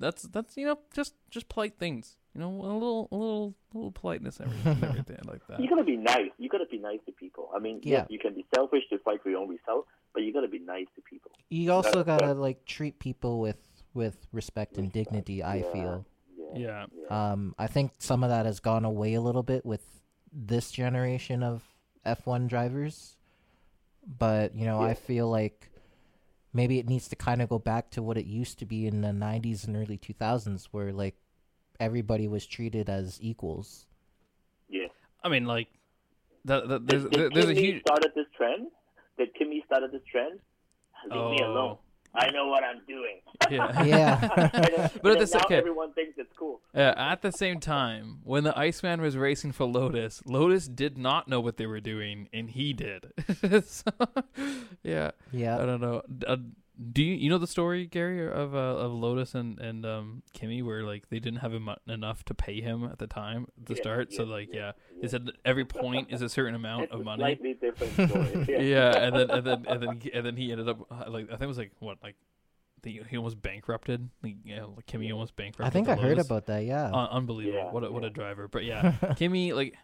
that's that's you know just just polite things. You know, a little a little a little politeness every, everything like that. You gotta be nice. You gotta be nice to people. I mean, Yeah. yes, you can be selfish to fight for your own result, but you gotta be nice to people. You also That- gotta that- like treat people with with respect and dignity. I Yeah. feel. Yeah. Yeah. Um, I think some of that has gone away a little bit with this generation of F1 drivers. But, you know, I feel like maybe it needs to kind of go back to what it used to be in the 90s and early 2000s where like everybody was treated as equals. yeah. I mean, like, the, the, there's Did, there, did there's a Kimi huge. started this trend? Did Kimi started this trend? Leave me oh. alone. I know what I'm doing. Yeah. Yeah. And then- But at the then sa- now okay. everyone thinks it's cool. Uh, at the same time, when the Iceman was racing for Lotus, Lotus did not know what they were doing, and he did. so, yeah, I don't know. D- Uh, do you you know the story, Gary, of uh, of Lotus and and um, Kimi, where like they didn't have emu- enough to pay him at the time the Yeah, start, so like yeah, yeah, they said that every point is a certain amount It's of money. slightly different story. Yeah. yeah, and then and then and then and then he ended up uh, like I think it was like what like he, he almost bankrupted. Like, yeah, like Kimi almost bankrupted. I think the I heard about that. Yeah. Un- unbelievable. Yeah, what a, what a driver. But yeah, Kimi like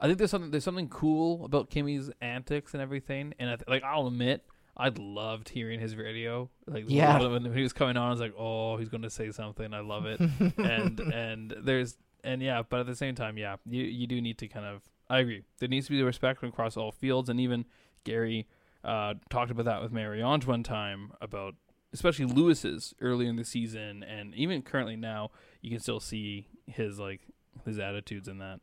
I think there's something there's something cool about Kimi's antics and everything. And I th- like I'll admit I loved hearing his radio. Like Yeah. when, when he was coming on, I was like, oh, he's going to say something. I love it. and and there's and yeah, but at the same time, yeah, you you do need to kind of I agree. There needs to be the respect across all fields, and even Gary uh, talked about that with Marianne one time about especially Lewis's early in the season, and even currently now, you can still see his like his attitudes in that.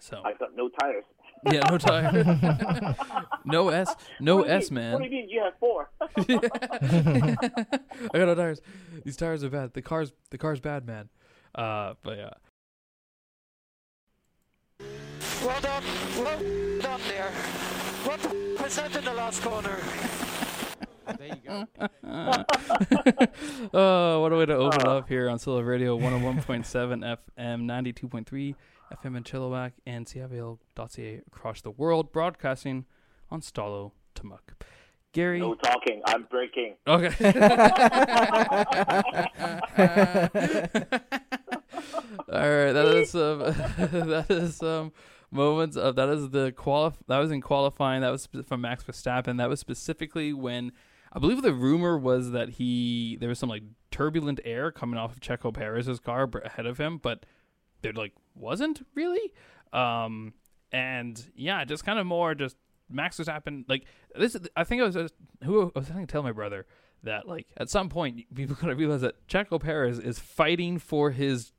So I've got no tires. yeah, no tire, no S, no What S, mean- man. What do you mean you have four? I got no tires. These tires are bad. The car's the car's bad, man. Uh, but yeah. Well done. Well done there. What the percent in the last corner? There you go. oh, what a way to open up here on Solo Radio 101.7 FM, 92.3 FM in Chilliwack, and CIVL.ca across the world, broadcasting on Stalo to Muck. Gary. no talking. I'm braking. Okay. All right, that is um, that is um moments of that is the qualif that was in qualifying that was from Max Verstappen that was specifically when I believe the rumor was that he there was some like turbulent air coming off of Checo Perez's car ahead of him, but there like wasn't really. Um, and yeah, just kind of more just Max Verstappen like this. I think I was who I was trying to tell my brother that like at some point people gotta realize that Checo Perez is fighting for his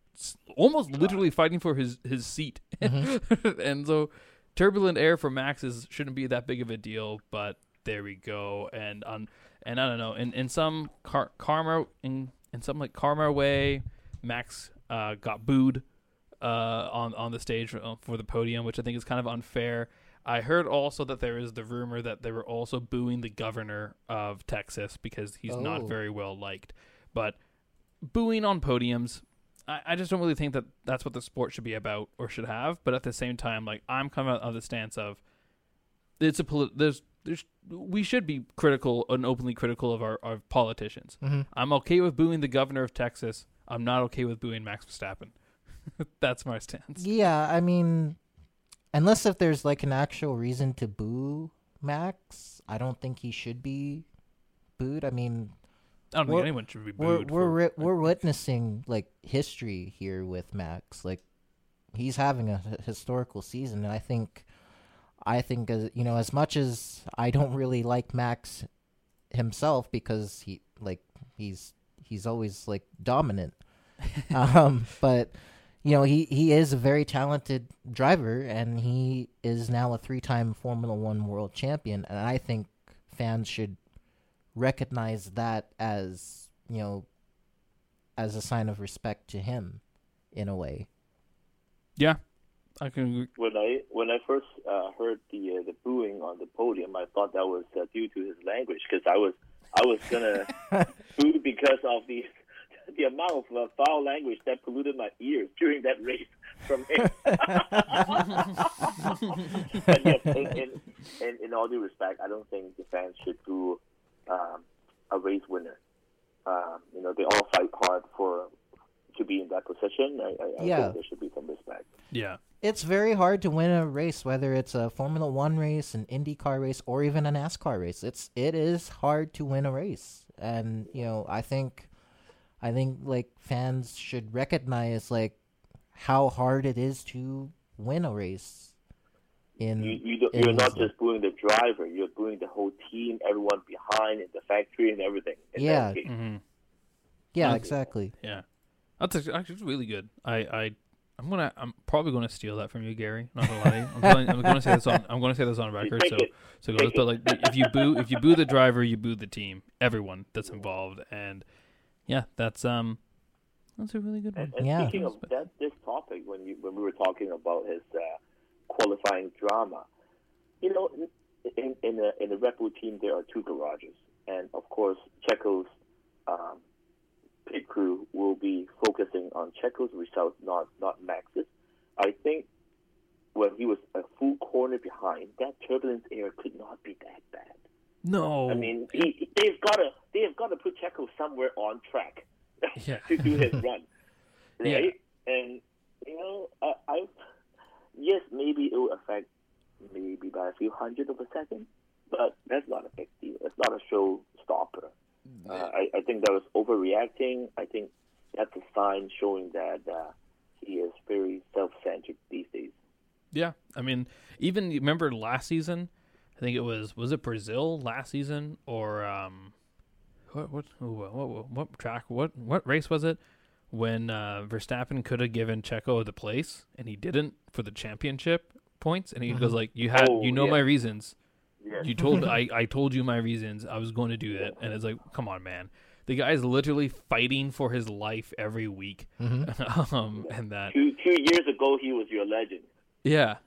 almost literally fighting for his his seat, and so turbulent air for Max is shouldn't be that big of a deal. But there we go, and on and I don't know in in some car, karma in in some like karma way, Max uh, got booed uh, on on the stage for, for the podium, which I think is kind of unfair. I heard also that there is the rumor that they were also booing the governor of Texas because he's not Oh. very well liked. But booing on podiums, I, I just don't really think that that's what the sport should be about or should have. But at the same time, like I'm coming out of the stance of it's a polit- there's there's we should be critical and openly critical of our, our politicians. Mm-hmm. I'm okay with booing the governor of Texas. I'm not okay with booing Max Verstappen. that's my stance. Yeah, I mean, unless if there's like an actual reason to boo Max, I don't think he should be booed. I mean, I don't think anyone should be we're booed. we're for- ri- we're witnessing like history here with Max. Like he's having a h- historical season, and I think, I think as you know, as much as I don't really like Max himself because he like he's he's always like dominant, um, but you know he he is a very talented driver, and he is now a three time Formula One world champion, and I think fans should recognize that as you know as a sign of respect to him in a way yeah, I can. When I when I first uh, heard the uh, the booing on the podium, I thought that was uh, due to his language because I was I was gonna boo because of the the amount of uh, foul language that polluted my ears during that race from him. and yes, in, in, in, in all due respect, I don't think the fans should boo um, a race winner. Um, you know, they all fight hard for to be in that position. I, I, I Yeah. think there should be some respect. Yeah, it's very hard to win a race whether it's a formula 1 race an indycar race or even a nascar race it's it is hard to win a race and you know i think i think like fans should recognize like how hard it is to win a race in You, you don't, in you're not just booing the driver, you're booing the whole team, everyone behind in the factory and everything. in Yeah. that case. hmm yeah Okay. exactly yeah. That's actually, actually really good. I, I I'm gonna. I'm probably gonna steal that from you, Gary. Not gonna lie. I'm, telling, I'm gonna say this on. I'm gonna say this on record. So, it. so goes. But like, if you boo, if you boo the driver, you boo the team, everyone that's involved, and yeah, that's um, that's a really good one. And, and Yeah. speaking of that, this topic, when you when we were talking about his uh, qualifying drama, you know, in in a in a Red Bull team there are two garages, and of course Checo's um, pit crew will be focusing on Checo's results, not not Max's. I think when he was a full corner behind, that turbulence air could not be that bad. No, I mean, he, they've got to they've got to put Checo somewhere on track Yeah. to do his run, Yeah. right? And you know, I, I yes, maybe it will affect maybe by a few hundred of a second, but that's not a big deal. It's not a showstopper. Uh, I, I think that was overreacting. I think that's a sign showing that uh, he is very self-centered these days. Yeah, I mean, even remember last season, I think it was was it Brazil last season or um, what what what what, what track what what race was it when uh, Verstappen could have given Checo the place and he didn't for the championship points? And he goes like you had Oh, you know yeah. my reasons. You told I I told you my reasons. I was going to do that and it's like come on man. The guy's literally fighting for his life every week. Um and that Two two years ago, he was your legend. yeah.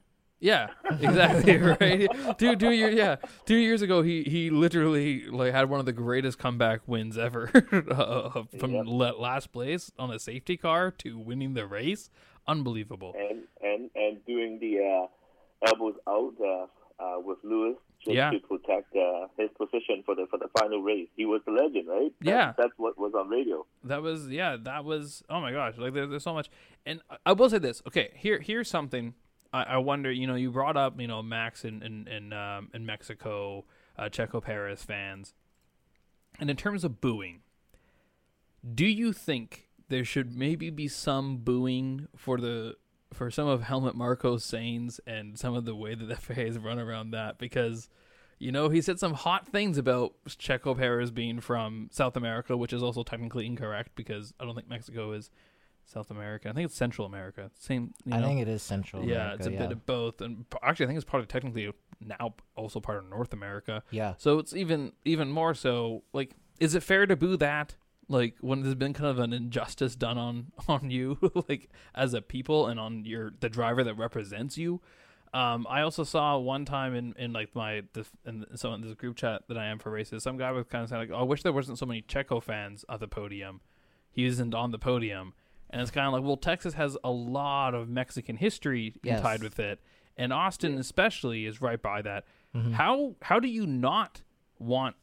Yeah, exactly right. Two two years yeah, two years ago he he literally like had one of the greatest comeback wins ever uh, from Yep. last place on a safety car to winning the race. Unbelievable. and and and doing the uh, elbows out uh, uh, with Lewis just Yeah. to protect uh, his position for the for the final race. He was the legend, right? That's, Yeah. that's what was on radio. That was yeah, that was oh my gosh, like there, there's so much. And I- I will say this. Okay, here here's something. I, I wonder, you know, you brought up, you know, Max in in in, um, in Mexico, uh, Checo Perez fans, and in terms of booing, do you think there should maybe be some booing for the for some of Helmut Marko's sayings and some of the way that the has run around that? Because you know, he said some hot things about Checo Perez being from South America, which is also technically incorrect because I don't think Mexico is South America. I think it's Central America. Same. You I know? think it is Central. yeah, America, it's a yeah. bit of both, and actually, I think it's part of technically now also part of North America. Yeah. So it's even even more so. Like, is it fair to boo that? Like when there's been kind of an injustice done on on you, like as a people and on your the driver that represents you. Um, I also saw one time in, in like my the in some in this group chat that I am for races, some guy was kind of saying like, oh, "I wish there wasn't so many Checo fans at the podium. He isn't on the podium." And it's kind of like, well, Texas has a lot of Mexican history Yes. tied with it, and Austin especially is right by that. Mm-hmm. How how do you not want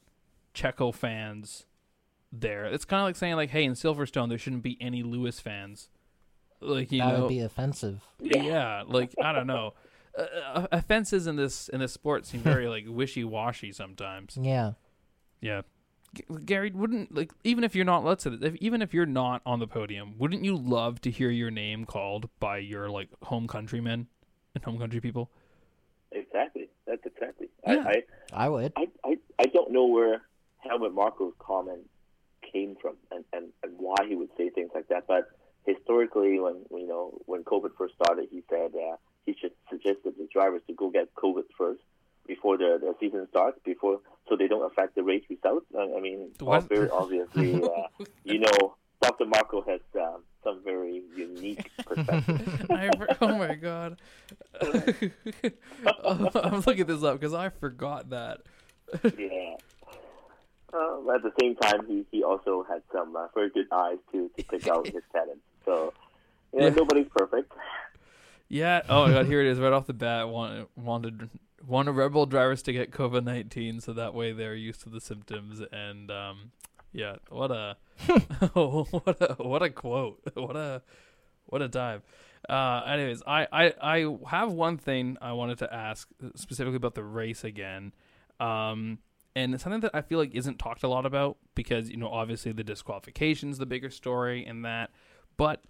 Checo fans there? It's kind of like saying like, hey, in Silverstone there shouldn't be any Lewis fans. Like you that know, would be offensive. yeah, like I don't know. Uh, Uh, offenses in this in this sport seem very like wishy washy sometimes. Yeah. Yeah, G- Gary wouldn't like even if you're not let's say if, even if you're not on the podium, wouldn't you love to hear your name called by your like home countrymen and home country people? Exactly. That's exactly. Yeah. I, I would. I, I, I don't know where Helmut Marko's comment came from and, and, and why he would say things like that. But historically, when you know when COVID first started, he said uh, he should suggested the drivers to go get COVID first before the, the season starts, before so they don't affect the race results. I, I mean, What? very obviously, uh, you know, Dr. Marko has um, some very unique perspective. I, oh my god, Oh, I'm looking this up because I forgot that. yeah. Uh, at the same time, he, he also had some uh, very good eyes to, to pick out his talents. So, yeah, Yeah. nobody's perfect. Yeah. Oh my god, here it is right off the bat. Wanted wanted wanted Red Bull drivers to get COVID nineteen so that way they're used to the symptoms and um yeah, what a what a what a quote. What a what a dive. Uh anyways, I, I I have one thing I wanted to ask specifically about the race again. Um and it's something that I feel like isn't talked a lot about because, you know, obviously the disqualification's the bigger story in that. But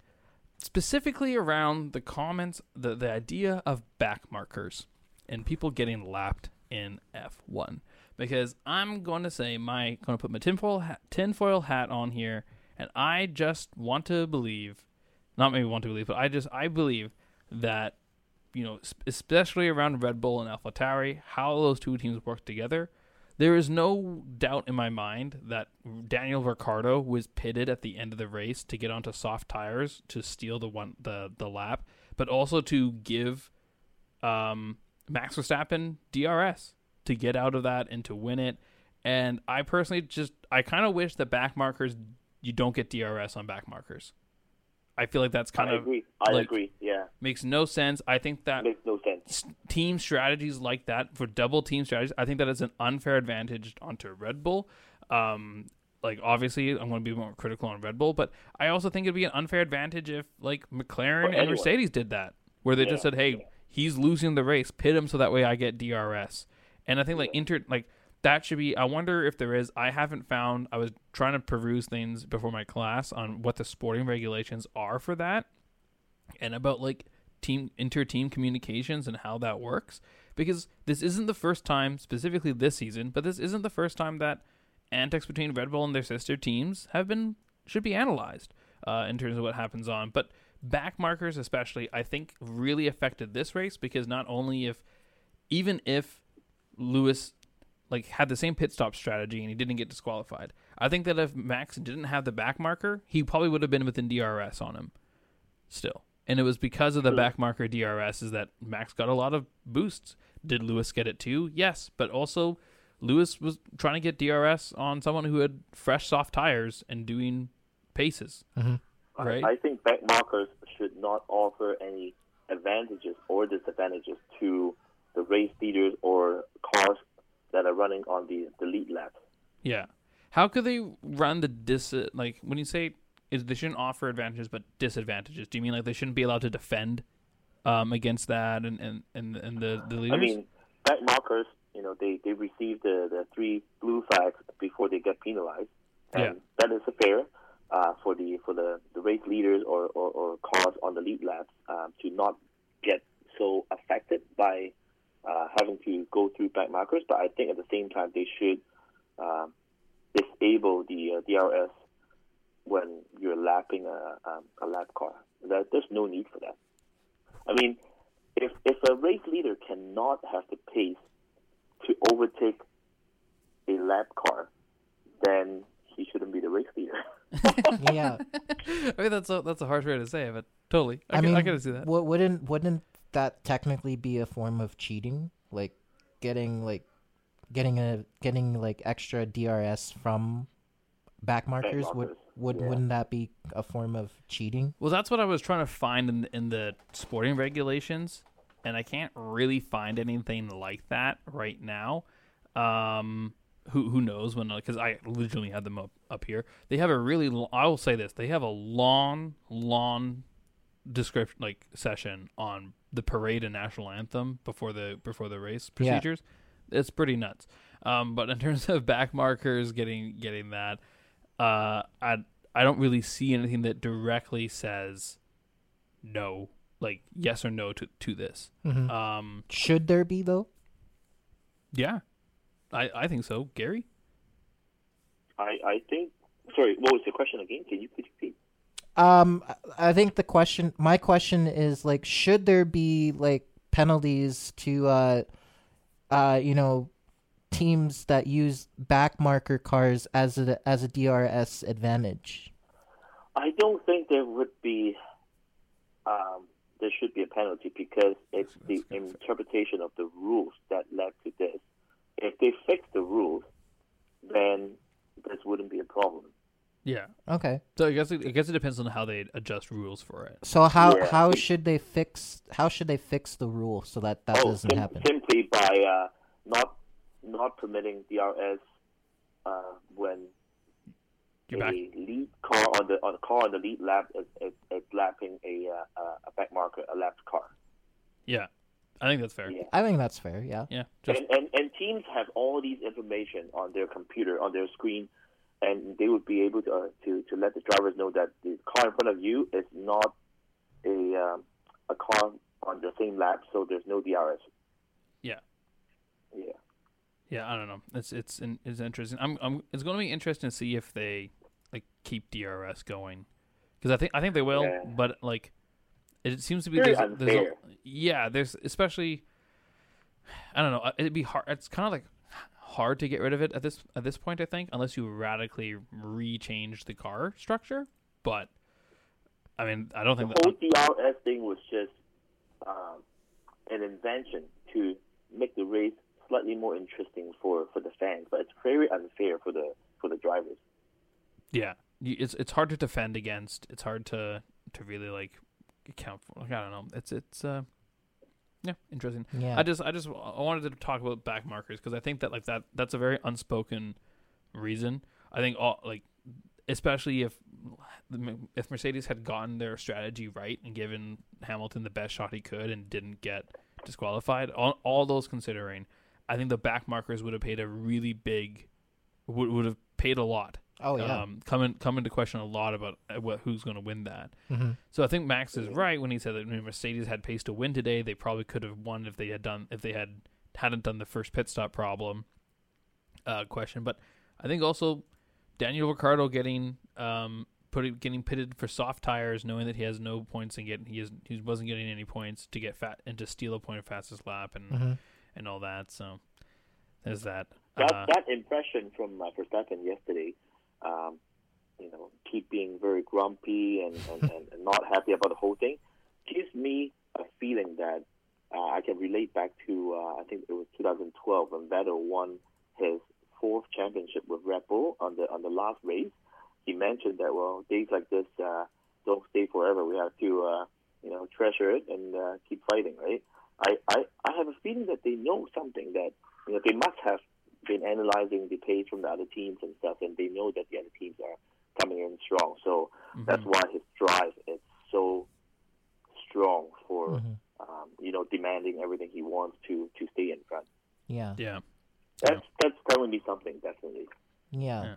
specifically around the comments, the, the idea of back markers and people getting lapped in F1. Because I'm going to say, my going to put my tinfoil hat, tinfoil hat on here, and I just want to believe not maybe want to believe, but I just I believe that you know, especially around Red Bull and AlphaTauri, how those two teams work together. There is no doubt in my mind that Daniel Ricciardo was pitted at the end of the race to get onto soft tires to steal the one the the lap, but also to give um, Max Verstappen DRS to get out of that and to win it. And I personally just I kind of wish that back markers you don't get DRS on back markers. I feel like that's kind I of agree. I like- agree. Yeah, makes no sense. I think that makes no sense. team strategies like that for double team strategies, I think that is an unfair advantage onto Red Bull. Um, like obviously, I'm going to be more critical on Red Bull, but I also think it'd be an unfair advantage if like McLaren and anyone. Mercedes did that, where they just said, "Hey, he's losing the race, pit him so that way I get DRS." And I think like inter like that should be. I wonder if there is. I haven't found. I was trying to peruse things before my class on what the sporting regulations are for that, and about like team inter team communications and how that works. Because this isn't the first time, specifically this season, but this isn't the first time that antics between Red Bull and their sister teams have been should be analyzed uh, in terms of what happens on. But back markers, especially, I think really affected this race because not only if even if Lewis like had the same pit stop strategy and he didn't get disqualified, I think that if Max didn't have the back marker, he probably would have been within DRS on him still. And it was because of the back marker DRS is that Max got a lot of boosts. Did Lewis get it too? Yes, but also Lewis was trying to get DRS on someone who had fresh soft tires and doing paces. hmm I- Right. I think back markers should not offer any advantages or disadvantages to the race leaders or cars that are running on the, the lead lap. Yeah. How could they run the dis like when you say is they shouldn't offer advantages but disadvantages? Do you mean like they shouldn't be allowed to defend um, against that and and and, and the the leaders? I mean, back markers, you know, they, they receive the, the three blue flags before they get penalized. And Yeah. that is fair uh, for the for the, the race leaders or, or, or cars on the lead laps um, to not get so affected by uh, having to go through back markers. But I think at the same time, they should um, disable the uh, DRS when you're lapping a, um, a lap car. There's no need for that. I mean, if if a race leader cannot have the pace to overtake a lap car, then he shouldn't be the race leader. yeah. I mean that's a that's a harsh way to say it, but totally. I, I, can, mean, I can see that. wou- wouldn't wouldn't that technically be a form of cheating? Like getting like getting a getting like extra DRS from back markers would would yeah. wouldn't that be a form of cheating? Well, that's what I was trying to find in in the sporting regulations, and I can't really find anything like that right now. Um, who who knows when? Because I literally had them up up here. They have a really. Lo- I will say this: they have a long, long description like session on the parade and national anthem before the before the race Yeah. procedures. It's pretty nuts. Um, but in terms of back markers, getting getting that, uh, I I don't really see anything that directly says no, like yes or no to to this. Mhm. Um, Should there be though? yeah, I I think so, Gary. I, I think. Sorry, what was the question again? Can you please repeat? Um, I- I think the question, my question is like, should there be like penalties to, uh, uh, you know, teams that use back marker cars as a as a DRS advantage? I don't think there would be. Um, there should be a penalty because it's the That's fair. interpretation of the rules that led to this. If they fix the rules, then this wouldn't be a problem. Yeah. Okay, So I guess it, I guess it depends on how they adjust rules for it. so how Yeah. how should they fix how should they fix the rule so that that oh, doesn't sim- happen? simply by uh, not not permitting DRS uh, when You're a back. lead car on the on the car on the lead lap is, is, is lapping a uh, uh, a back marker a lapped car. Yeah, I think that's fair. Yeah. I think that's fair. Yeah. Yeah, just and, and and teams have all these information on their computer on their screen, and they would be able to uh, to to let the drivers know that the car in front of you is not a um, a car on the same lap, so there's no DRS. Yeah. Yeah. yeah. I don't know. It's it's it's interesting. I'm I'm. It's going to be interesting to see if they like keep DRS going, because I think I think they will, Yeah. but like it seems to be there's, there's a, yeah, there's especially I don't know, uh, it'd be hard. It's kind of like hard to get rid of it at this at this point. I think unless you radically rechange the car structure, but I mean, I don't The think that. whole thing was just um, an invention to make the race slightly more interesting for, for the fans, but it's very unfair for the for the drivers. Yeah, it's it's hard to defend against. It's hard to to really like account for. Like, I don't know. It's it's uh yeah interesting. Yeah. I just I just I wanted to talk about back markers because I think that like that that's a very unspoken reason. I think all like especially if if Mercedes had gotten their strategy right and given Hamilton the best shot he could and didn't get disqualified, all, all those considering, I think the back markers would have paid a really big would would have paid a lot. Oh yeah. Um, come in, come into question a lot about uh, what who's going to win that. hmm So I think Max is right when he said that when Mercedes had pace to win today, they probably could have won if they had done if they had hadn't done the first pit stop problem uh, question. But I think also Daniel Ricciardo getting um putting getting pitted for soft tires, knowing that he has no points and get he is he wasn't getting any points to get fat and to steal a point of fastest lap and hmm and all that. So there's that. That Uh, that impression from uh, Verstappen yesterday, um, you know, keep being very grumpy and, and, and, and not happy about the whole thing, gives me a feeling that uh, I can relate back to uh, I think it was 2012 when Vettel won his fourth championship with Red Bull on the on the last race. He mentioned that well, days like this uh, don't stay forever. We have to uh, you know treasure it and uh, keep fighting, right? I, I I have a feeling that they know something that you know they must have been analyzing the pace from the other teams and stuff, and they know that the other teams are coming in strong. So mhm. that's why his drive is so strong for Mhm. um, you know demanding everything he wants to to stay in front. Yeah. yeah. That's that's telling me something definitely. Yeah. Yeah.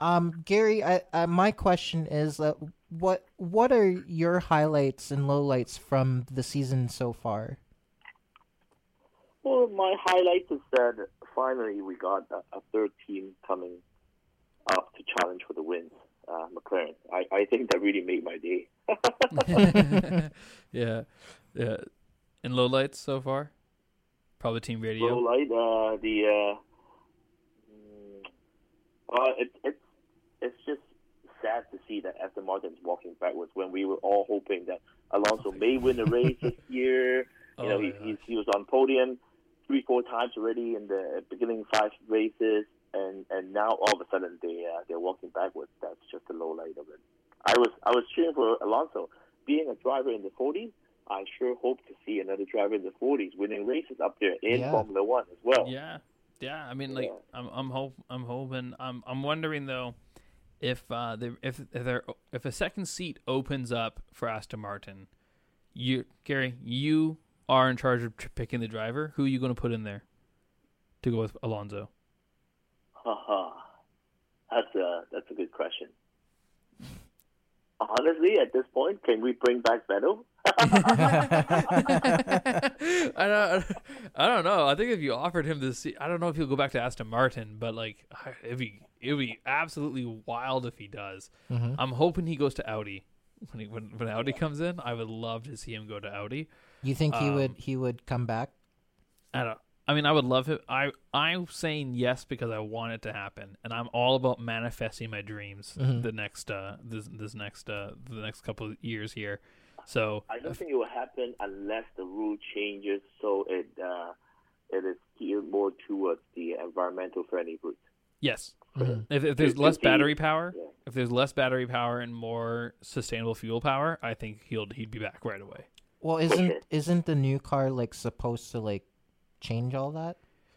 Um, Gary, I, I, my question is, uh, what what are your highlights and lowlights from the season so far? Well, my highlight is that finally we got a, a third team coming up to challenge for the wins. Uh, McLaren. I, I think that really made my day. yeah, yeah. And low lights so far, probably Team Radio. Low light, uh, the uh, mm, uh, it, it's it's just sad to see that Aston Martin's walking backwards when we were all hoping that Alonso may win the race this year. Oh You know, my he, he was on podium three, four times already in the beginning five races, and and now all of a sudden they uh, they're walking backwards. That's just the low light of it. I was I was cheering for Alonso. Being a driver in the 40s, I sure hope to see another driver in the 40s winning races up there in Yeah. Formula One as well. Yeah, yeah. I mean, like, Yeah. I'm, I'm hope, I'm hoping. I'm, I'm wondering though, if uh, the, if if there, if a second seat opens up for Aston Martin, you, Gary, you are in charge of tr- picking the driver. Who are you going to put in there to go with Alonso? Haha, that's a that's a good question. Honestly, at this point, can we bring back Vettel? I don't, I don't know. I think if you offered him this, seat, I don't know if he'll go back to Aston Martin, but like it'd be it'd be absolutely wild if he does. Mhm. I'm hoping he goes to Audi when he, when when Audi comes in. I would love to see him go to Audi. You think he would Um, he would come back? I don't. I mean, I would love it. I I'm saying yes because I want it to happen, and I'm all about manifesting my dreams. Mhm. The next uh this this next uh the next couple of years here. So I don't think it will happen unless the rule changes so it uh, it is geared more towards the environmental friendly route. yes, Mhm. if, if there's less battery power, yeah. if there's less battery power and more sustainable fuel power, I think he'll he'd be back right away. Well, isn't sure. isn't the new car like supposed to like change all that?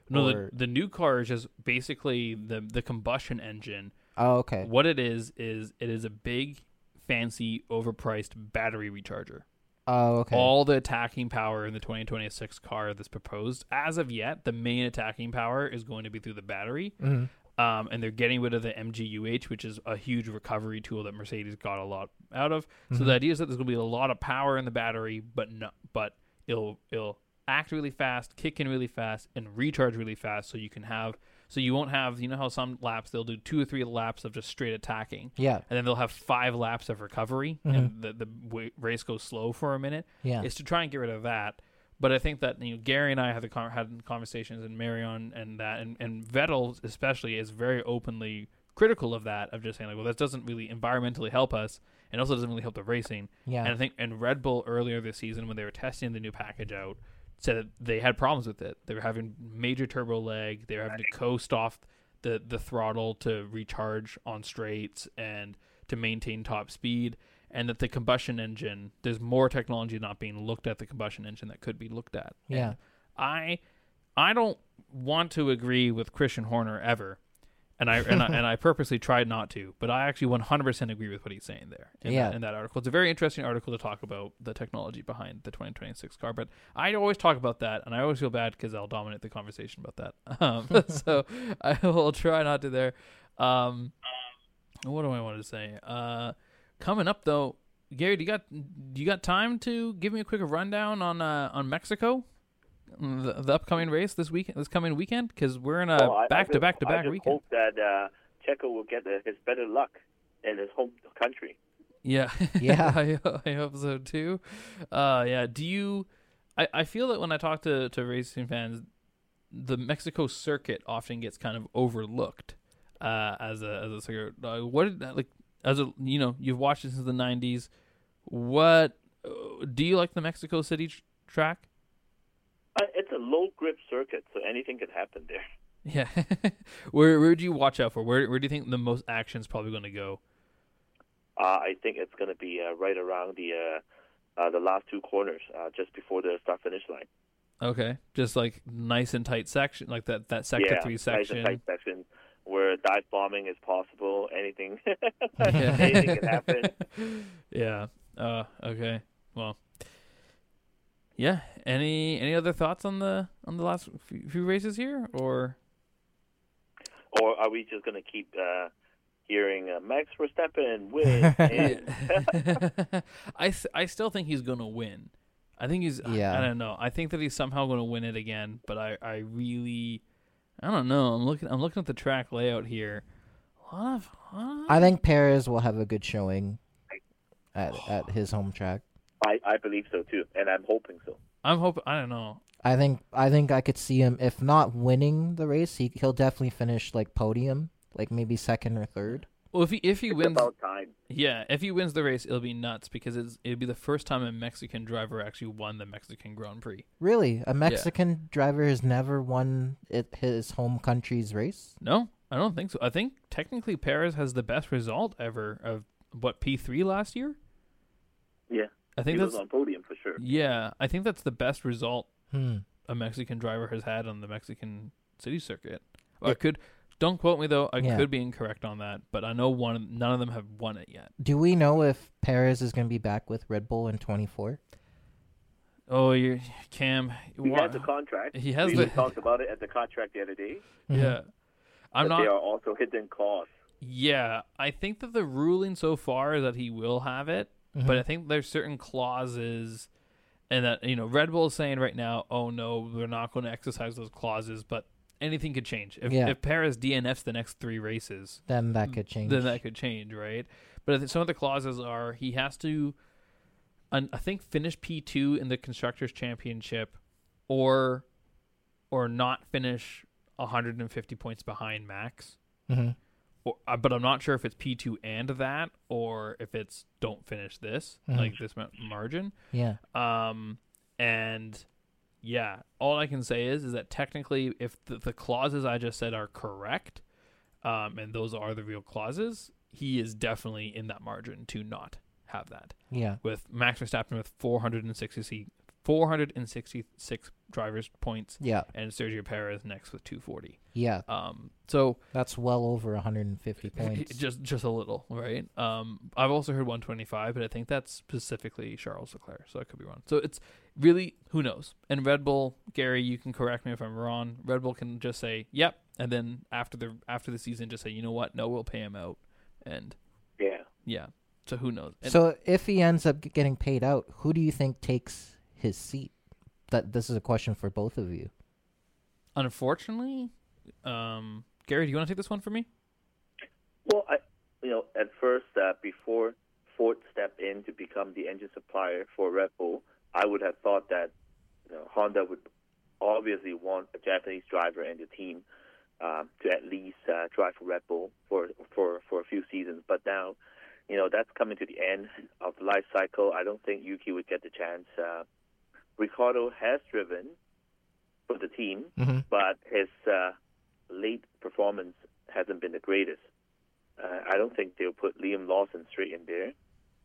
No, Or- the the new car is just basically the the combustion engine. Oh, okay. What it is is it is a big, fancy, overpriced battery recharger. Oh, okay. All the attacking power in the 2026 car that's proposed, as of yet, the main attacking power is going to be through the battery. Mhm. Um, and they're getting rid of the MGUH, which is a huge recovery tool that Mercedes got a lot out of. So the idea is that there's going to be a lot of power in the battery, but no, but it'll it'll act really fast, kick in really fast, and recharge really fast, so you can have So you won't have, you know how some laps they'll do two or three laps of just straight attacking, Yeah. and then they'll have five laps of recovery, and the the race goes slow for a minute. Mm-hmm. Yeah. Is to try and get rid of that. But I think that you know Gary and I have the con- had conversations, and Marion and that, and and Vettel especially is very openly critical of that, of just saying like, well, that doesn't really environmentally help us, and also doesn't really help the racing. Yeah. And I think and Red Bull earlier this season when they were testing the new package out said that they had problems with it. They were having major turbo lag. They were having to coast off the the throttle to recharge on straights and to maintain top speed. And that the combustion engine, there's more technology not being looked at the combustion engine that could be looked at. Yeah. And I, I don't want to agree with Christian Horner ever, and I and I, and I purposely tried not to, but I actually 100% agree with what he's saying there in, Yeah. that, in that article. It's a very interesting article to talk about the technology behind the 2026 car, but I always talk about that, and I always feel bad because I'll dominate the conversation about that. Um, so I will try not to there. Um, what do I want to say? Uh, coming up though, Gary, do you got do you got time to give me a quick rundown on uh, on Mexico? The, the upcoming race this week, this coming weekend, because we're in a Well, I- I back to just- back to I back just weekend. hope that uh, Checo will get his better luck in his home country. Yeah, Yeah. I, I hope so too. Uh, yeah. Do you? I, I feel that when I talk to to racing fans, the Mexico circuit often gets kind of overlooked uh, as a as a circuit. Uh, what did- like as a you know you've watched it since the '90s. What do you like the Mexico City tr- track? Uh, it's a low grip circuit, so anything could happen there. Yeah. where where do you watch out for? Where where do you think the most action is probably going to go? Uh, I think it's going to be uh, right around the uh, uh, the last two corners, uh, just before the start finish line. Okay, just like nice and tight section, like that that sector yeah, three nice and tight section where dive bombing is possible. Anything, Yeah. anything can happen. yeah. Uh. Okay. Well. Yeah. Any any other thoughts on the on the last few, few races here, or Or are we just going to keep uh, hearing uh, Max Verstappen win? and- I still think he's gonna win. I think he's. Yeah. I don't know. I think that he's somehow gonna win it again. But I I really. I don't know. I'm looking. I'm looking at the track layout here. A lot of. a I think Perez will have a good showing at at his home track. I, I believe so too, and I'm hoping so. I'm hoping. I don't know. I think I think I could see him if not winning the race, he he'll definitely finish like podium, like maybe second or third. Well, if he if he It's wins, about time. yeah, if he wins the race, it'll be nuts because it's, it'll be the first time a Mexican driver actually won the Mexican Grand Prix. Really, a Mexican driver has never won it, his home country's race. No, I don't think so. I think technically Perez has the best result ever of what P three last year. Yeah, I think he was that's on podium for sure. yeah. I think that's the best result Hmm. a Mexican driver has had on the Mexican city circuit. I could don't quote me though. I Yeah. could be incorrect on that, but I know one. None of them have won it yet. Do we know if Perez is going to be back with Red Bull in 24? Oh, you Cam. He wha- has the contract. He has we the- talked about it at the contract the other day. yeah. I'm but not. They are also hidden costs. Yeah, I think that the ruling so far is that he will have it, Mm-hmm. but I think there's certain clauses, and that you know Red Bull is saying right now, oh no, we're not going to exercise those clauses, but anything could change. If Yeah. if Perez DNFs the next three races, Then that could change. then that could change, right? But I think some of the clauses are he has to, un- I think, finish P two in the constructors championship, or, or not finish 150 points behind Max. hmm Or, uh, but I'm not sure if it's P two and that, or if it's don't finish this, Mhm. like this ma- margin. Yeah. Um, and yeah, all I can say is is that technically, if the, the clauses I just said are correct, um, and those are the real clauses, he is definitely in that margin to not have that. Yeah. With Max Verstappen with 460, 466 drivers points, Yeah. and Sergio Perez next with 240. Yeah. Um, so That's well over 150 points. just just a little, right? Um, I've also heard 125, but I think that's specifically Charles Leclerc, so I could be wrong. So it's really who knows. And Red Bull, Gary, you can correct me if I'm wrong. Red Bull can just say yep, and then after the after the season, just say you know what, no, we'll pay him out, and Yeah. yeah. So who knows? And So if he ends up getting paid out, who do you think takes his seat? That this is a question for both of you. unfortunately, Um, Gary, do you want to take this one for me? Well, I, you know, at first, uh, before Ford stepped in to become the engine supplier for Red Bull, I would have thought that you know, Honda would obviously want a Japanese driver and the team um, to at least uh, drive for Red Bull for for for a few seasons. But now, you know, that's coming to the end of the life cycle. I don't think Yuki would get the chance. Uh, Ricciardo has driven for the team, hmm but his uh, late performance hasn't been the greatest. Uh, I don't think they'll put Liam Lawson straight in there.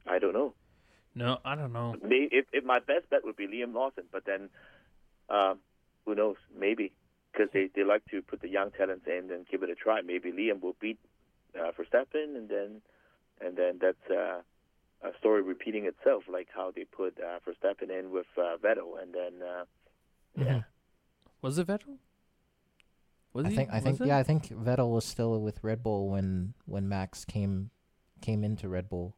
I don't know. No, I don't know. May if, if my best bet would be Liam Lawson, but then um, who knows? Maybe because they, they like to put the young talents in and give it a try. Maybe Liam will beat uh, Verstappen, and then and then that's uh, a story repeating itself, like how they put uh, Verstappen in with uh, Vettel, and then uh, yeah. Was it Vettel? Was I he? think I think it? yeah I think Vettel was still with Red Bull when when Max came came into Red Bull.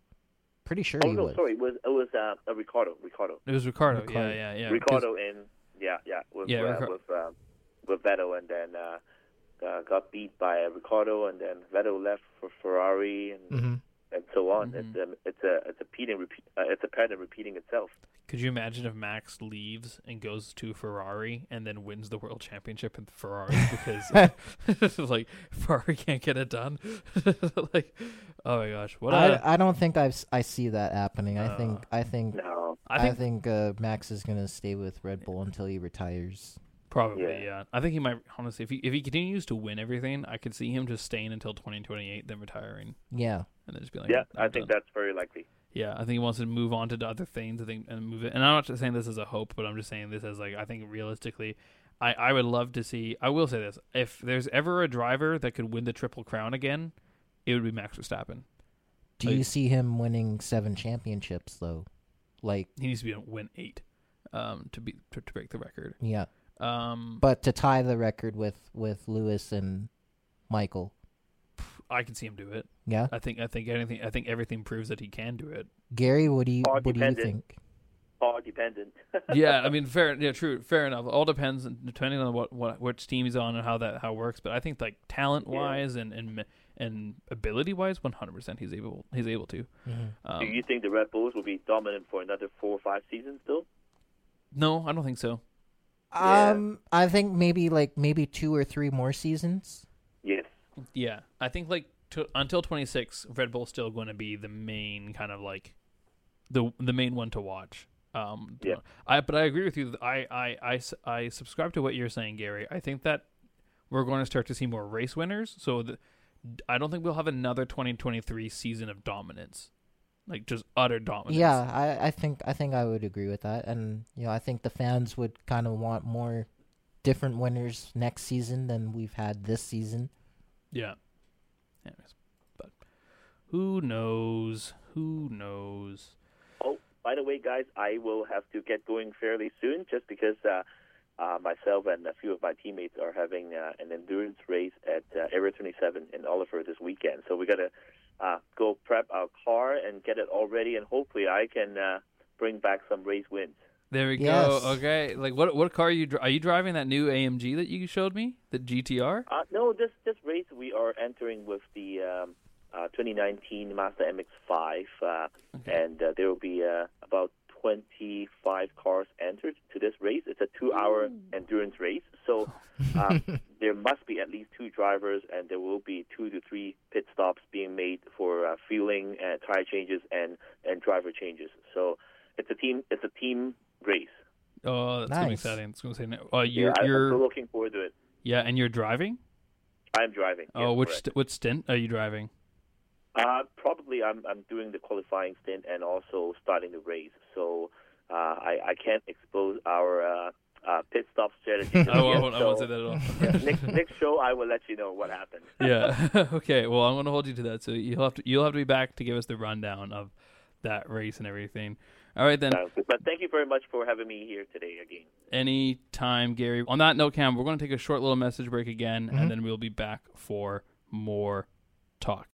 Pretty sure Oh he no, was. sorry, it was it was uh, a Ricciardo, Ricciardo. It was Ricciardo. Ricciardo. Yeah, yeah, yeah. 'cause- Ricciardo in yeah yeah with Yeah, uh, Ricar- with uh, with Vettel and then uh, uh, got beat by Ricciardo and then Vettel left for Ferrari and hmm and so on. Mhm. It's a it's a it's a repeating repeat uh, it's a pattern repeating itself. Could you imagine if Max leaves and goes to Ferrari and then wins the world championship in Ferrari because like Ferrari can't get it done? like, oh my gosh, what a, I I don't think I've s- I see that happening. I think Uh, I think No, I I think think, uh, Max is gonna stay with Red Bull until he retires. Probably Yeah. yeah. I think he might honestly if he if he continues to win everything, I could see him just staying until 2028, then retiring Yeah. and then just be like, yeah, I'm I think done. that's very likely. Yeah, I think he wants to move on to the other things. I think and move it. And I'm not just saying this as a hope, but I'm just saying this as like I think realistically, I I would love to see. I will say this: if there's ever a driver that could win the triple crown again, it would be Max Verstappen. Do Like- you see him winning seven championships though? Like He needs to be win eight, um, to be to, to break the record. yeah, Um, but to tie the record with with Lewis and Michael. I can see him do it. Yeah, I think I think anything. I think everything proves that he can do it. Gary, what do you All what do you think? All dependent. yeah, I mean, fair. Yeah, true. Fair enough. All depends depending on what, what which team he's on and how that how it works. But I think like talent wise and and and ability wise, one hundred percent he's able he's able to. Mhm. Do Um, you think the Red Bulls will be dominant for another four or five seasons still? no, I don't think so. Yeah. Um, I think maybe like maybe two or three more seasons. Yes. Yeah, I think like to, until twenty six, Red Bull's still going to be the main kind of like the the main one to watch. Um, Yeah. I but I agree with you. I, I I I subscribe to what you're saying, Gary. I think that we're going to start to see more race winners. So the, I don't think we'll have another 2023 season of dominance, like just utter dominance. Yeah, I, I think I think I would agree with that, and you know I think the fans would kind of want more different winners next season than we've had this season. Yeah. Anyways, but who knows? Who knows? Oh, by the way, guys, I will have to get going fairly soon just because uh, uh, myself and a few of my teammates are having uh, an endurance race at uh, Area 27 in Oliver this weekend. So we got to uh, go prep our car and get it all ready, and hopefully I can uh, bring back some race wins. There we Yes. go. Okay, like what what car are you dri- are you driving? That new AMG that you showed me, the GTR. Uh, no, this this race we are entering with the um, uh, 2019 Mazda MX-5, uh, Okay. and uh, there will be uh, about 25 cars entered to this race. It's a two-hour endurance race, so um, there must be at least two drivers, and there will be two to three pit stops being made for uh, fueling, uh, tire changes, and and driver changes. So it's a team it's a team race. Oh, that's gonna be exciting. It's gonna say, oh, you're yeah, I- I'm you're so looking forward to it. yeah, and you're driving. I'm driving. Oh, yes, which st- what stint are you driving? Uh, probably I'm I'm doing the qualifying stint and also starting the race. So uh, I I can't expose our uh, uh, pit stop strategy. I won't, I won't say that at all. yeah, next next show I will let you know what happened. yeah. okay. Well, I'm gonna hold you to that. So you'll have to you'll have to be back to give us the rundown of that race and everything. All right then. But thank you very much for having me here today again. Anytime, Gary. On that note, Cam, we're going to take a short little message break again, Mhm. and then we'll be back for more talk.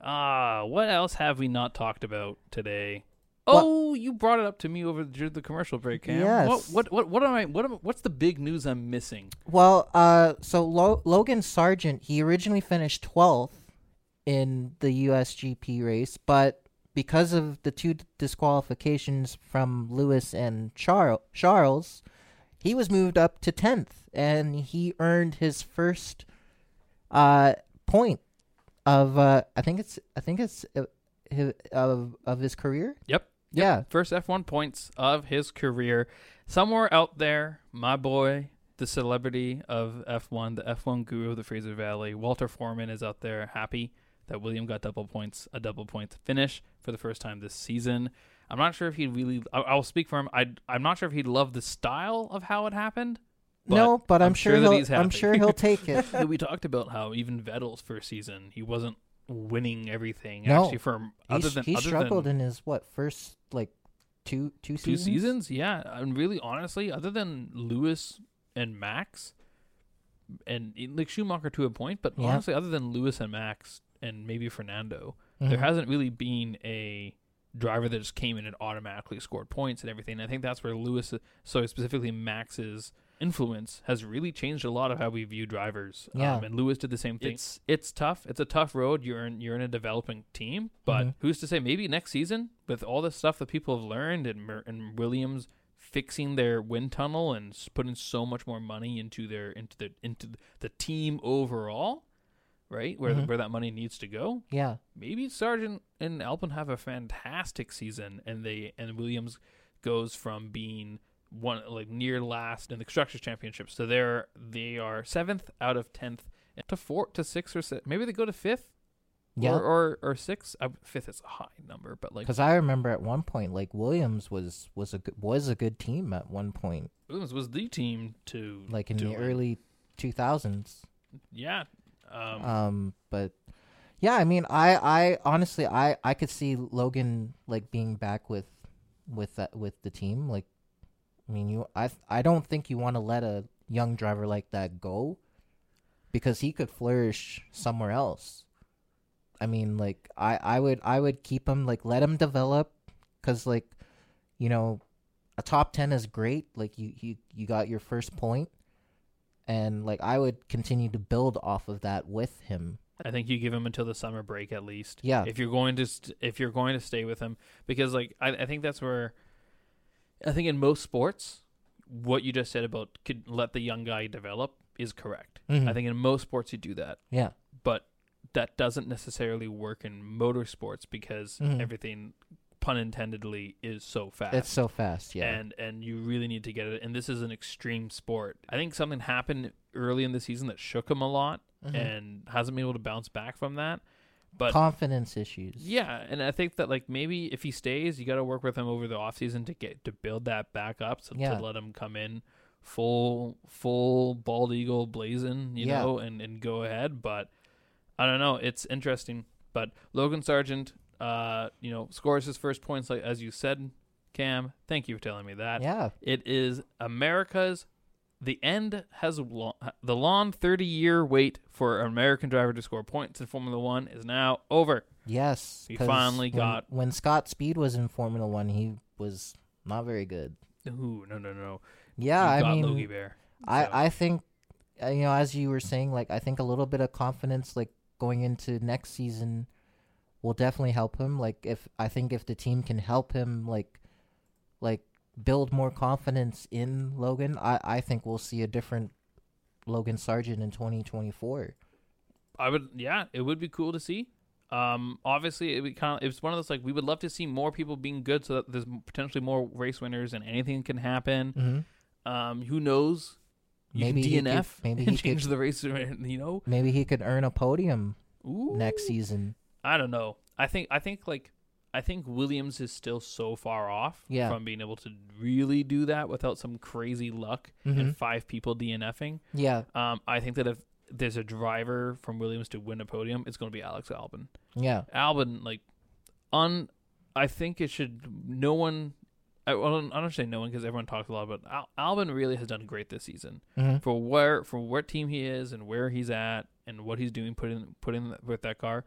Ah, what else have we not talked about today? Oh you brought it up to me over during the commercial break, Cam. Yes. What what what what am I? What am, what's the big news I'm missing? Well, uh, so Lo- Logan Sargeant, he originally finished 12th in the USGP race, but because of the two disqualifications from Lewis and Char- Charles, he was moved up to 10th, and he earned his first uh, point of uh, I think it's I think it's uh, his, of of his career. Yep. Yeah. First F1 points of his career. Somewhere out there, my boy, the celebrity of F1, the F1 guru of the Fraser Valley, Walter Foreman is out there happy that William got double points, a double point finish for the first time this season. I'm not sure if he'd really. I, I'll speak for him. I I'm not sure if he'd love the style of how it happened. No, but I'm, I'm sure, sure he'll he's I'm sure he'll take it. we talked about how even Vettel's first season, he wasn't winning everything. No. Actually, for other than he other struggled than in his what first like two two two seasons. seasons, yeah. And really, honestly, other than Lewis and Max, and like Schumacher to a point, but Yeah. honestly, other than Lewis and Max and maybe Fernando, there Mhm. hasn't really been a driver that just came in and automatically scored points and everything. I think that's where Lewis, so specifically Max's influence has really changed a lot of how we view drivers. Yeah. Um, and Lewis did the same thing. It's it's tough. It's a tough road. You're in you're in a developing team, but Mhm. who's to say maybe next season with all the stuff that people have learned and Mer- and Williams fixing their wind tunnel and putting so much more money into their into the into the team overall, right? Where Mhm. where that money needs to go Yeah, maybe Sargeant and Albon have a fantastic season, and they and Williams goes from being one like near last in the constructors championship. So they're they are seventh out of tenth to four to six or six. Maybe they go to fifth yeah. or or, or six. Uh, fifth is a high number, but like Because I remember at one point, like Williams was was a good, was a good team at one point, Williams was the team to like in the win. early two thousands. yeah. Um, Um, but yeah, I mean, I I honestly I I could see Logan like being back with with that with the team. Like, I mean, you I I don't think you want to let a young driver like that go because he could flourish somewhere else. I mean, like I I would I would keep him like let him develop because like you know a top 10 is great like you you you got your first point and like I would continue to build off of that with him. I think you give him until the summer break at least. Yeah. If you're going to st- if you're going to stay with him, because like I, I think that's where I think in most sports, what you just said about could let the young guy develop is correct. Mhm. I think in most sports you do that, Yeah. but that doesn't necessarily work in motorsports because Mhm. everything, pun intendedly, is so fast. It's so fast, yeah. And and you really need to get it. And this is an extreme sport. I think something happened early in the season that shook him a lot, Mhm. and hasn't been able to bounce back from that. But Confidence issues. yeah, and I think that like maybe if he stays, you got to work with him over the offseason to get to build that back up, so Yeah. to let him come in full full bald eagle blazing, you Yeah. know, and and go ahead. But I don't know, it's interesting. But Logan Sargeant, uh, you know, scores his first points like as you said, Cam. Thank you for telling me that. Yeah. It is America's. The end has the long 30 year wait for an American driver to score points in Formula One is now over. Yes. He finally when- got- when Scott Speed was in Formula One, he was not very good. Ooh, no, no, no. Yeah, you I got mean, Logie Bear. So, I I think uh, you know as you were saying, like I think a little bit of confidence, like going into next season, will definitely help him. Like if I think if the team can help him, like like build more confidence in Logan, I I think we'll see a different Logan Sargeant in 2024. I would, yeah, it would be cool to see. Um, obviously, it would kind of, it's one of those like we would love to see more people being good, so that there's potentially more race winners and anything can happen. Mm-hmm. Um, who knows? You Maybe he could- DNF maybe he change could- the race. You know, Maybe he could earn a podium Ooh. next season. I don't know. I think I think like I think Williams is still so far off Yeah. from being able to really do that without some crazy luck Mhm. and five people DNFing. Yeah, Um, I think that if there's a driver from Williams to win a podium, it's going to be Alex Albon. yeah, Albon, like, un, I think it should. No one. I, well, I don't say no one because everyone talks a lot, but Al, Albon really has done great this season hmm for where for what team he is and where he's at and what he's doing putting putting with that car.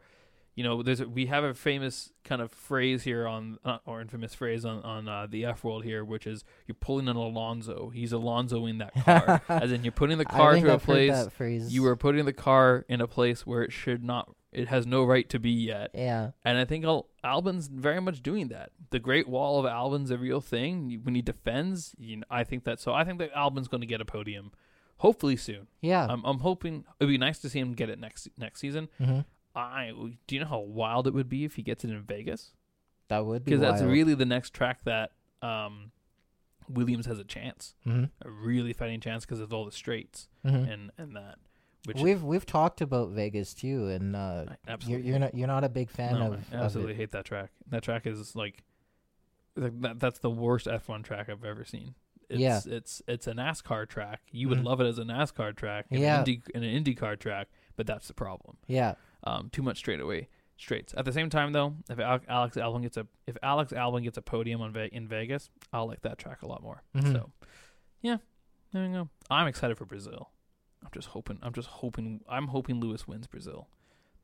You know, there's a, we have a famous kind of phrase here on uh, or infamous phrase on on uh, the F world here, which is you're pulling an Alonso. He's Alonso in that car, as in you're putting the car to a I've place. that. You are putting the car in a place where it should not. It has no right to be yet. Yeah. And I think Al- Albon's very much doing that. The Great Wall of Albon's a real thing. When he defends, you know, I think that. So I think that Albon's going to get a podium, hopefully soon. Yeah. I'm, I'm hoping it'd be nice to see him get it next next season. hmm I do you know how wild it would be if he gets it in Vegas? That would be Because that's really the next track that um, Williams has a chance, Mhm. a really fighting chance because of all the straights Mhm. and and that. Which we've we've talked about Vegas too, and uh, you're absolutely you're not you're not a big fan no, of, I absolutely it. hate that track. That track is like th- that, that's the worst F1 track I've ever seen. It's, Yeah. it's it's a NASCAR track. You would Mhm. love it as a NASCAR track, and Yeah. an, Indy, and an IndyCar track, but that's the problem. Yeah. Um, too much straightaway straights. At the same time, though, if Alex Albon gets a if Alex Albon gets a podium on Ve- in Vegas, I'll like that track a lot more. Mhm. So, yeah, there you go. I'm excited for Brazil. I'm just hoping. I'm just hoping. I'm hoping Lewis wins Brazil.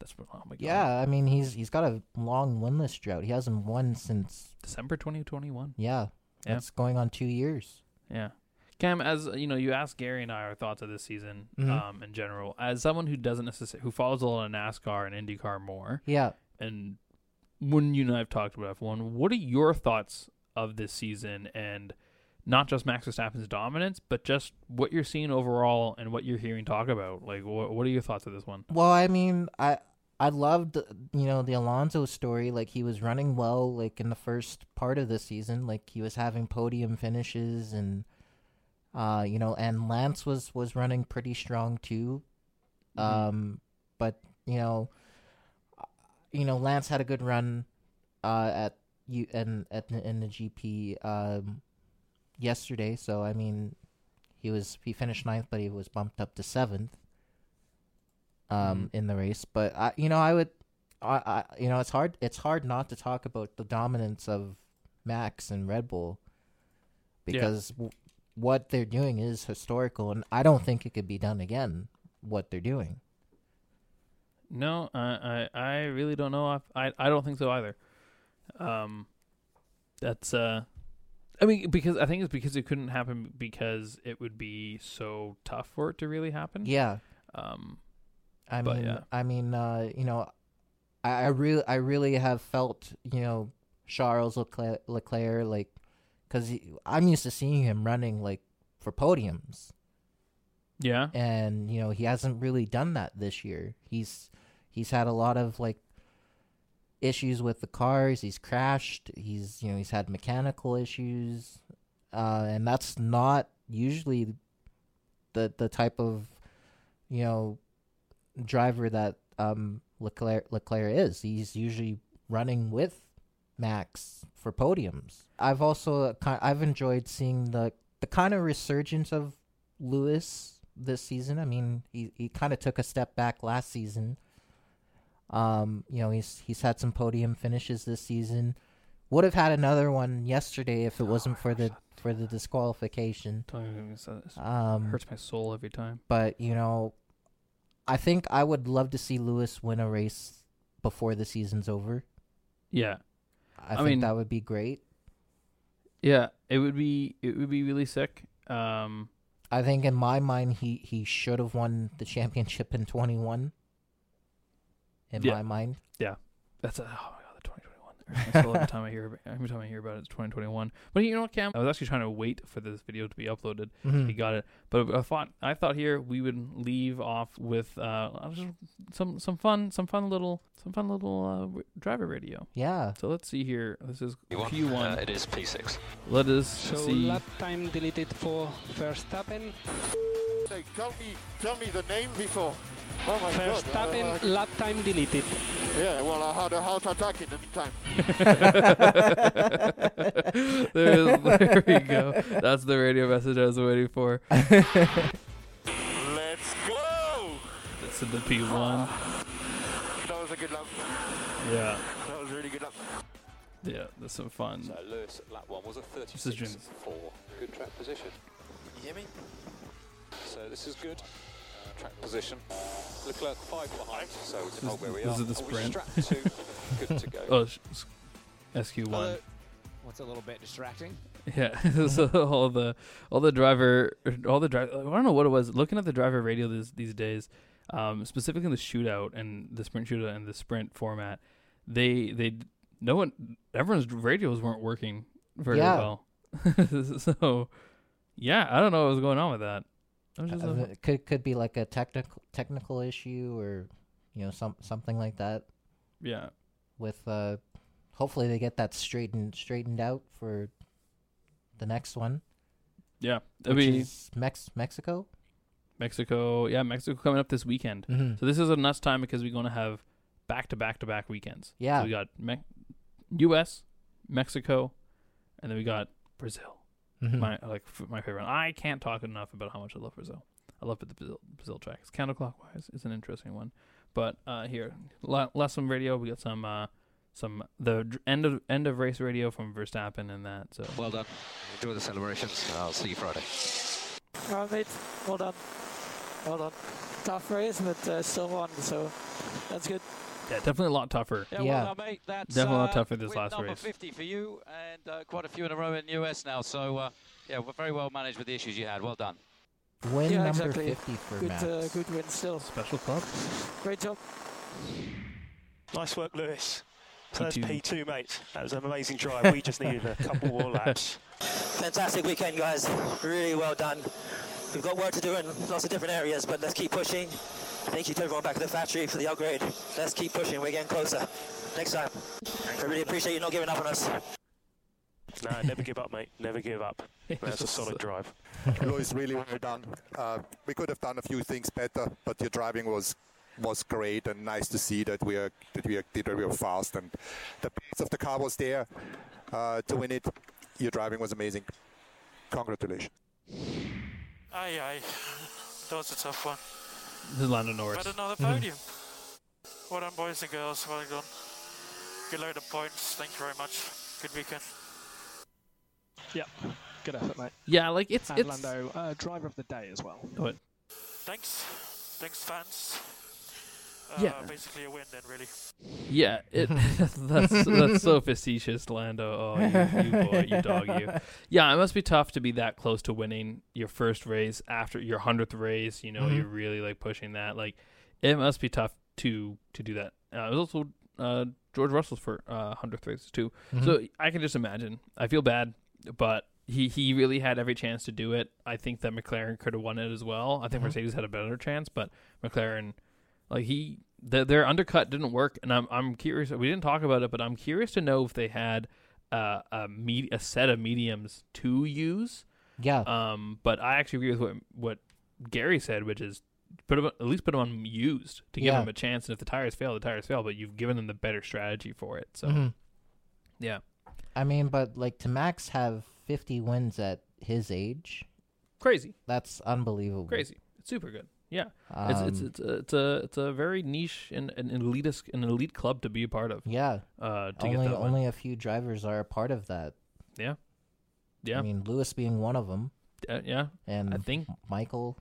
That's what. Oh my god. Yeah, I mean he's he's got a long winless drought. He hasn't won since December 2021. yeah, Yeah. that's going on two years. Yeah. Cam, as you know, you asked Gary and I our thoughts of this season, Mhm. um, in general. As someone who doesn't necessarily who follows a lot of NASCAR and IndyCar more, Yeah, and when you and I have talked about F1, what are your thoughts of this season and not just Max Verstappen's dominance, but just what you're seeing overall and what you're hearing talk about? Like, what what are your thoughts of this one? Well, I mean, I I loved you know the Alonso story. Like he was running well, like in the first part of the season. Like he was having podium finishes, and uh, you know, and Lance was was running pretty strong too. Mhm. Um, but you know, you know, Lance had a good run, uh, at you and at the, in the GP um yesterday. So I mean, he was he finished ninth, but he was bumped up to seventh um Mhm. in the race. But I, you know, I would, I, I, you know, it's hard. It's hard not to talk about the dominance of Max and Red Bull Yeah. because w- what they're doing is historical, and I don't think it could be done again. What they're doing. No, I, I I really don't know. I I don't think so either. Um, that's uh, I mean because I think it's because it couldn't happen because it would be so tough for it to really happen. Yeah, Um. I mean, yeah. I mean, uh, you know, I, I really, I really have felt, you know, Charles Leclerc, Leclerc like, because I'm used to seeing him running like for podiums. Yeah. and you know he hasn't really done that this year. He's he's had a lot of like issues with the cars. He's crashed. He's you know he's had mechanical issues, uh, and that's not usually the the type of you know driver that um Leclerc Leclerc is. He's usually running with Max for podiums. I've also I've enjoyed seeing the the kind of resurgence of Lewis this season. I mean, he he kind of took a step back last season. Um, you know, he's he's had some podium finishes this season. Would have had another one yesterday if it wasn't for the for the disqualification. Um, hurts my soul every time. but you know, I think I would love to see Lewis win a race before the season's over. Yeah. I, I think mean- that would be great. Yeah. It would be it would be really sick. Um. I think in my mind he he should have won the championship in 21. In Yeah. my mind. Yeah. That's a, oh my god, the 2021. It hurts my soul every time I hear about, every time I hear about it, it's 2021. But you know what, Cam? I was actually trying to wait for this video to be uploaded. Mhm. He got it, but I thought I thought here we would leave off with uh some some fun some fun little some fun little uh, driver radio. Yeah. So let's see here. This is Uh, Q1. it is P6. Let us So see. lap time deleted for first Verstappen. Hey, tell me, tell me the name before. Oh my god. Verstappen uh, lap time deleted. yeah, well, I had a heart attack in the time. there, is, there we go. That's the radio message I was waiting for. Let's go! That's in the P1. That was a good lap. Yeah, That was a really good lap. yeah. that's some fun. So Lewis, lap one was a This is 36 Jim. 4. Good track position. You hear me? So this is good. track position. Leclerc five behind, so we can hold where we this are. is the Are sprint. strapped to? Good to go. Oh, SQ1. Although- What's a little bit distracting? Yeah, so all the all the driver all the driver I don't know what it was. Looking at the driver radio these these days, um, specifically in the shootout and the sprint shootout and the sprint format, they they no one everyone's radios weren't working very Yeah. well. so yeah, I don't know what was going on with that. I was just Uh, like, could could be like a technical technical issue or you know some something like that. yeah, With uh, hopefully they get that straightened straightened out for the next one, yeah. I which mean is Mex Mexico. Mexico, yeah, Mexico coming up this weekend. Mm-hmm. So this is a nuts time because we're going to have back to back to back weekends. Yeah. So we got Me- U.S., Mexico, and then we got Brazil. Mm-hmm. My like f- my favorite. I can't talk enough about how much I love Brazil. I love the Brazil, Brazil track. It's counterclockwise. It's an interesting one. But uh, here, la- last some radio. We got some uh, some the dr- end of end of race radio from Verstappen and that. So Well done. Enjoy the celebrations. I'll see you Friday. Well, mate, well done. Well done. Tough race, but uh, still won, so that's good. Yeah, definitely a lot tougher. Yeah, Yeah. well mate. That's Definitely a lot uh, tougher this win last number race. 50 for you, and uh, quite a few in a row in the US now. So, uh, yeah, we're very well managed with the issues you had. Well done. Win Yeah, number exactly. fifty for Good, Max. uh, good win still. Special club. Great job. Nice work, Lewis. P2. First P2, mate. That was an amazing drive. We just needed a couple more laps. Fantastic weekend, guys. Really well done. We've got work to do in lots of different areas, but let's keep pushing. Thank you to everyone back at the factory for the upgrade. Let's keep pushing. We're getting closer. Next time. I really appreciate you not giving up on us. no, never give up, mate. Never give up. That's a solid drive. Lewis, really well done. Uh, we could have done a few things better, but your driving was was great and nice to see that we are that we are, that we were fast and the pace of the car was there uh, to win it. Your driving was amazing. Congratulations. Aye, aye. That was a tough one. This is Lando Norris. But another podium. Well done, boys and girls. Well done. Good load of points. Thank you very much. Good weekend. Yep. good effort, mate. Yeah, like it's And it's Lando, uh, driver of the day as well. what Thanks. Thanks, fans. Uh, Yeah. Basically a win then, really. Yeah, it that's that's so facetious, Lando. Oh, you, you boy, you dog, you. Yeah, it must be tough to be that close to winning your first race after your hundredth race. You know, Mhm. you're really like pushing that. Like, it must be tough to to do that. Uh, it was also uh, George Russell's for uh, hundredth race too. Mhm. So I can just imagine. I feel bad, but he he really had every chance to do it. I think that McLaren could have won it as well. I think Mhm. Mercedes had a better chance, but McLaren, like he, the, their undercut didn't work, and I'm I'm curious. We didn't talk about it, but I'm curious to know if they had uh, a med- a set of mediums to use. yeah, Um, but I actually agree with what what Gary said, which is put at least put them on used to give Yeah. them a chance. And if the tires fail, the tires fail. But you've given them the better strategy for it. So Mhm. yeah, I mean, but like to Max have fifty wins at his age, crazy, that's unbelievable. crazy. It's super good. Yeah, it's it's Um, it's a, it's a it's a very niche and an elitist an elite club to be a part of. yeah. Uh, Only get that win. only a few drivers are a part of that. yeah, yeah, I mean, Lewis being one of them, Uh, yeah. and I think Michael.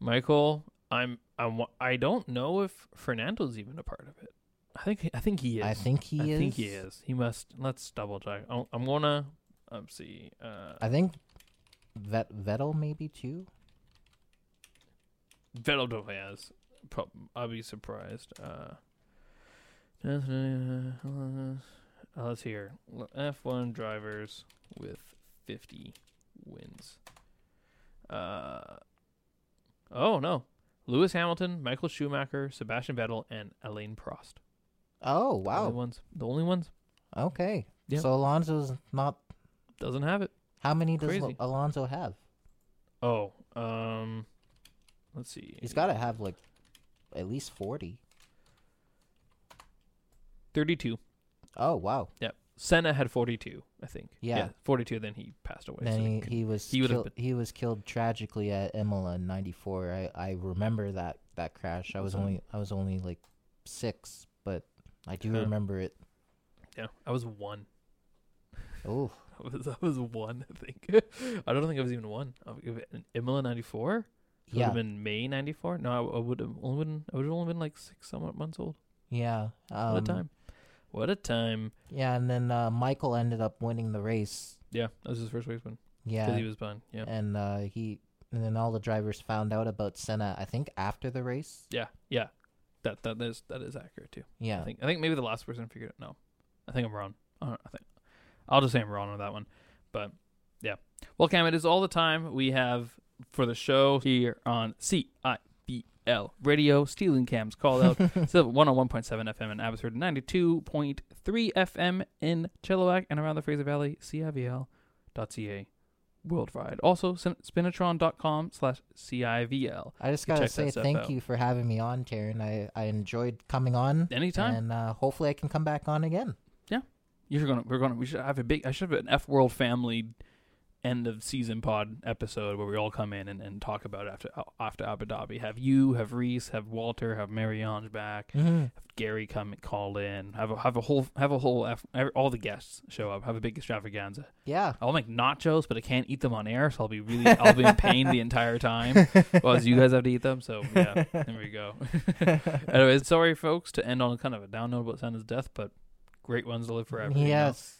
Michael, I'm I'm I don't know if Fernando's even a part of it. I think I think he is. I think he I is. I think he is. He must. Let's double check. I'm, I'm gonna. Let's see. Uh, I think Vet Vettel maybe too. Vettel has. I'll be surprised. Uh, let's hear F1 drivers with 50 wins. Uh, oh no, Lewis Hamilton, Michael Schumacher, Sebastian Vettel, and Alain Prost. Oh The only wow. ones. The only ones Okay. Yeah. So Alonso's not. doesn't have it. How many does Crazy. Alonso have? Oh, um, let's see. He's got to have like at least forty. 32. Oh wow. Yep. Senna had 42, I think. Yeah. 42. Then he passed away. Then so he, could- he was he would've killed, he was killed tragically at Imola in '94. I, I remember that that crash. I was Mhm. only I was only like six, but I do Huh. remember it. yeah, I was one. Oh, I was, I was one, I think. I don't think I was even one. Uh, In Imola 94? So It would Yeah. have been May '94. No, I, I would have only been. I would have only been like six somewhat months old. Yeah. What Um, a time! What a time! Yeah, and then uh, Michael ended up winning the race. Yeah, that was his first race win. Yeah, because he was behind. Yeah, and uh, he and then all the drivers found out about Senna. I think after the race. yeah, yeah. That that is that is accurate too. Yeah. I think I think maybe the last person figured it. No, I think I'm wrong. I, don't, I think I'll just say I'm wrong on that one. But yeah, well, Cam, it is all the time we have for the show here on CIVL Radio. Stealing Cam's call out. Still 101.7 FM in Abbotsford, 92.3 FM in Chilliwack and around the Fraser Valley. CIVL.ca worldwide. Also, spinitron.com slash CIVL. I just gotta say thank out. you for having me on, Teryn. I, I enjoyed coming on Anytime. and uh, hopefully I can come back on again. Yeah, you're gonna. We're gonna. We should have a big. I should have an F World Family end of season pod episode where we all come in and, and talk about it after after Abu Dhabi. Have you, have Reese, have Walter, have Marianne back, Mhm. have Gary come call in. Have a have a whole have a whole F, all the guests show up. Have a big extravaganza. Yeah. I'll make nachos, but I can't eat them on air, so I'll be really I'll be in pain the entire time. Well, you guys have to eat them, so yeah, there we go. Anyways, sorry folks to end on kind of a down note about Senna's death, but great ones to live forever. you know? Yes.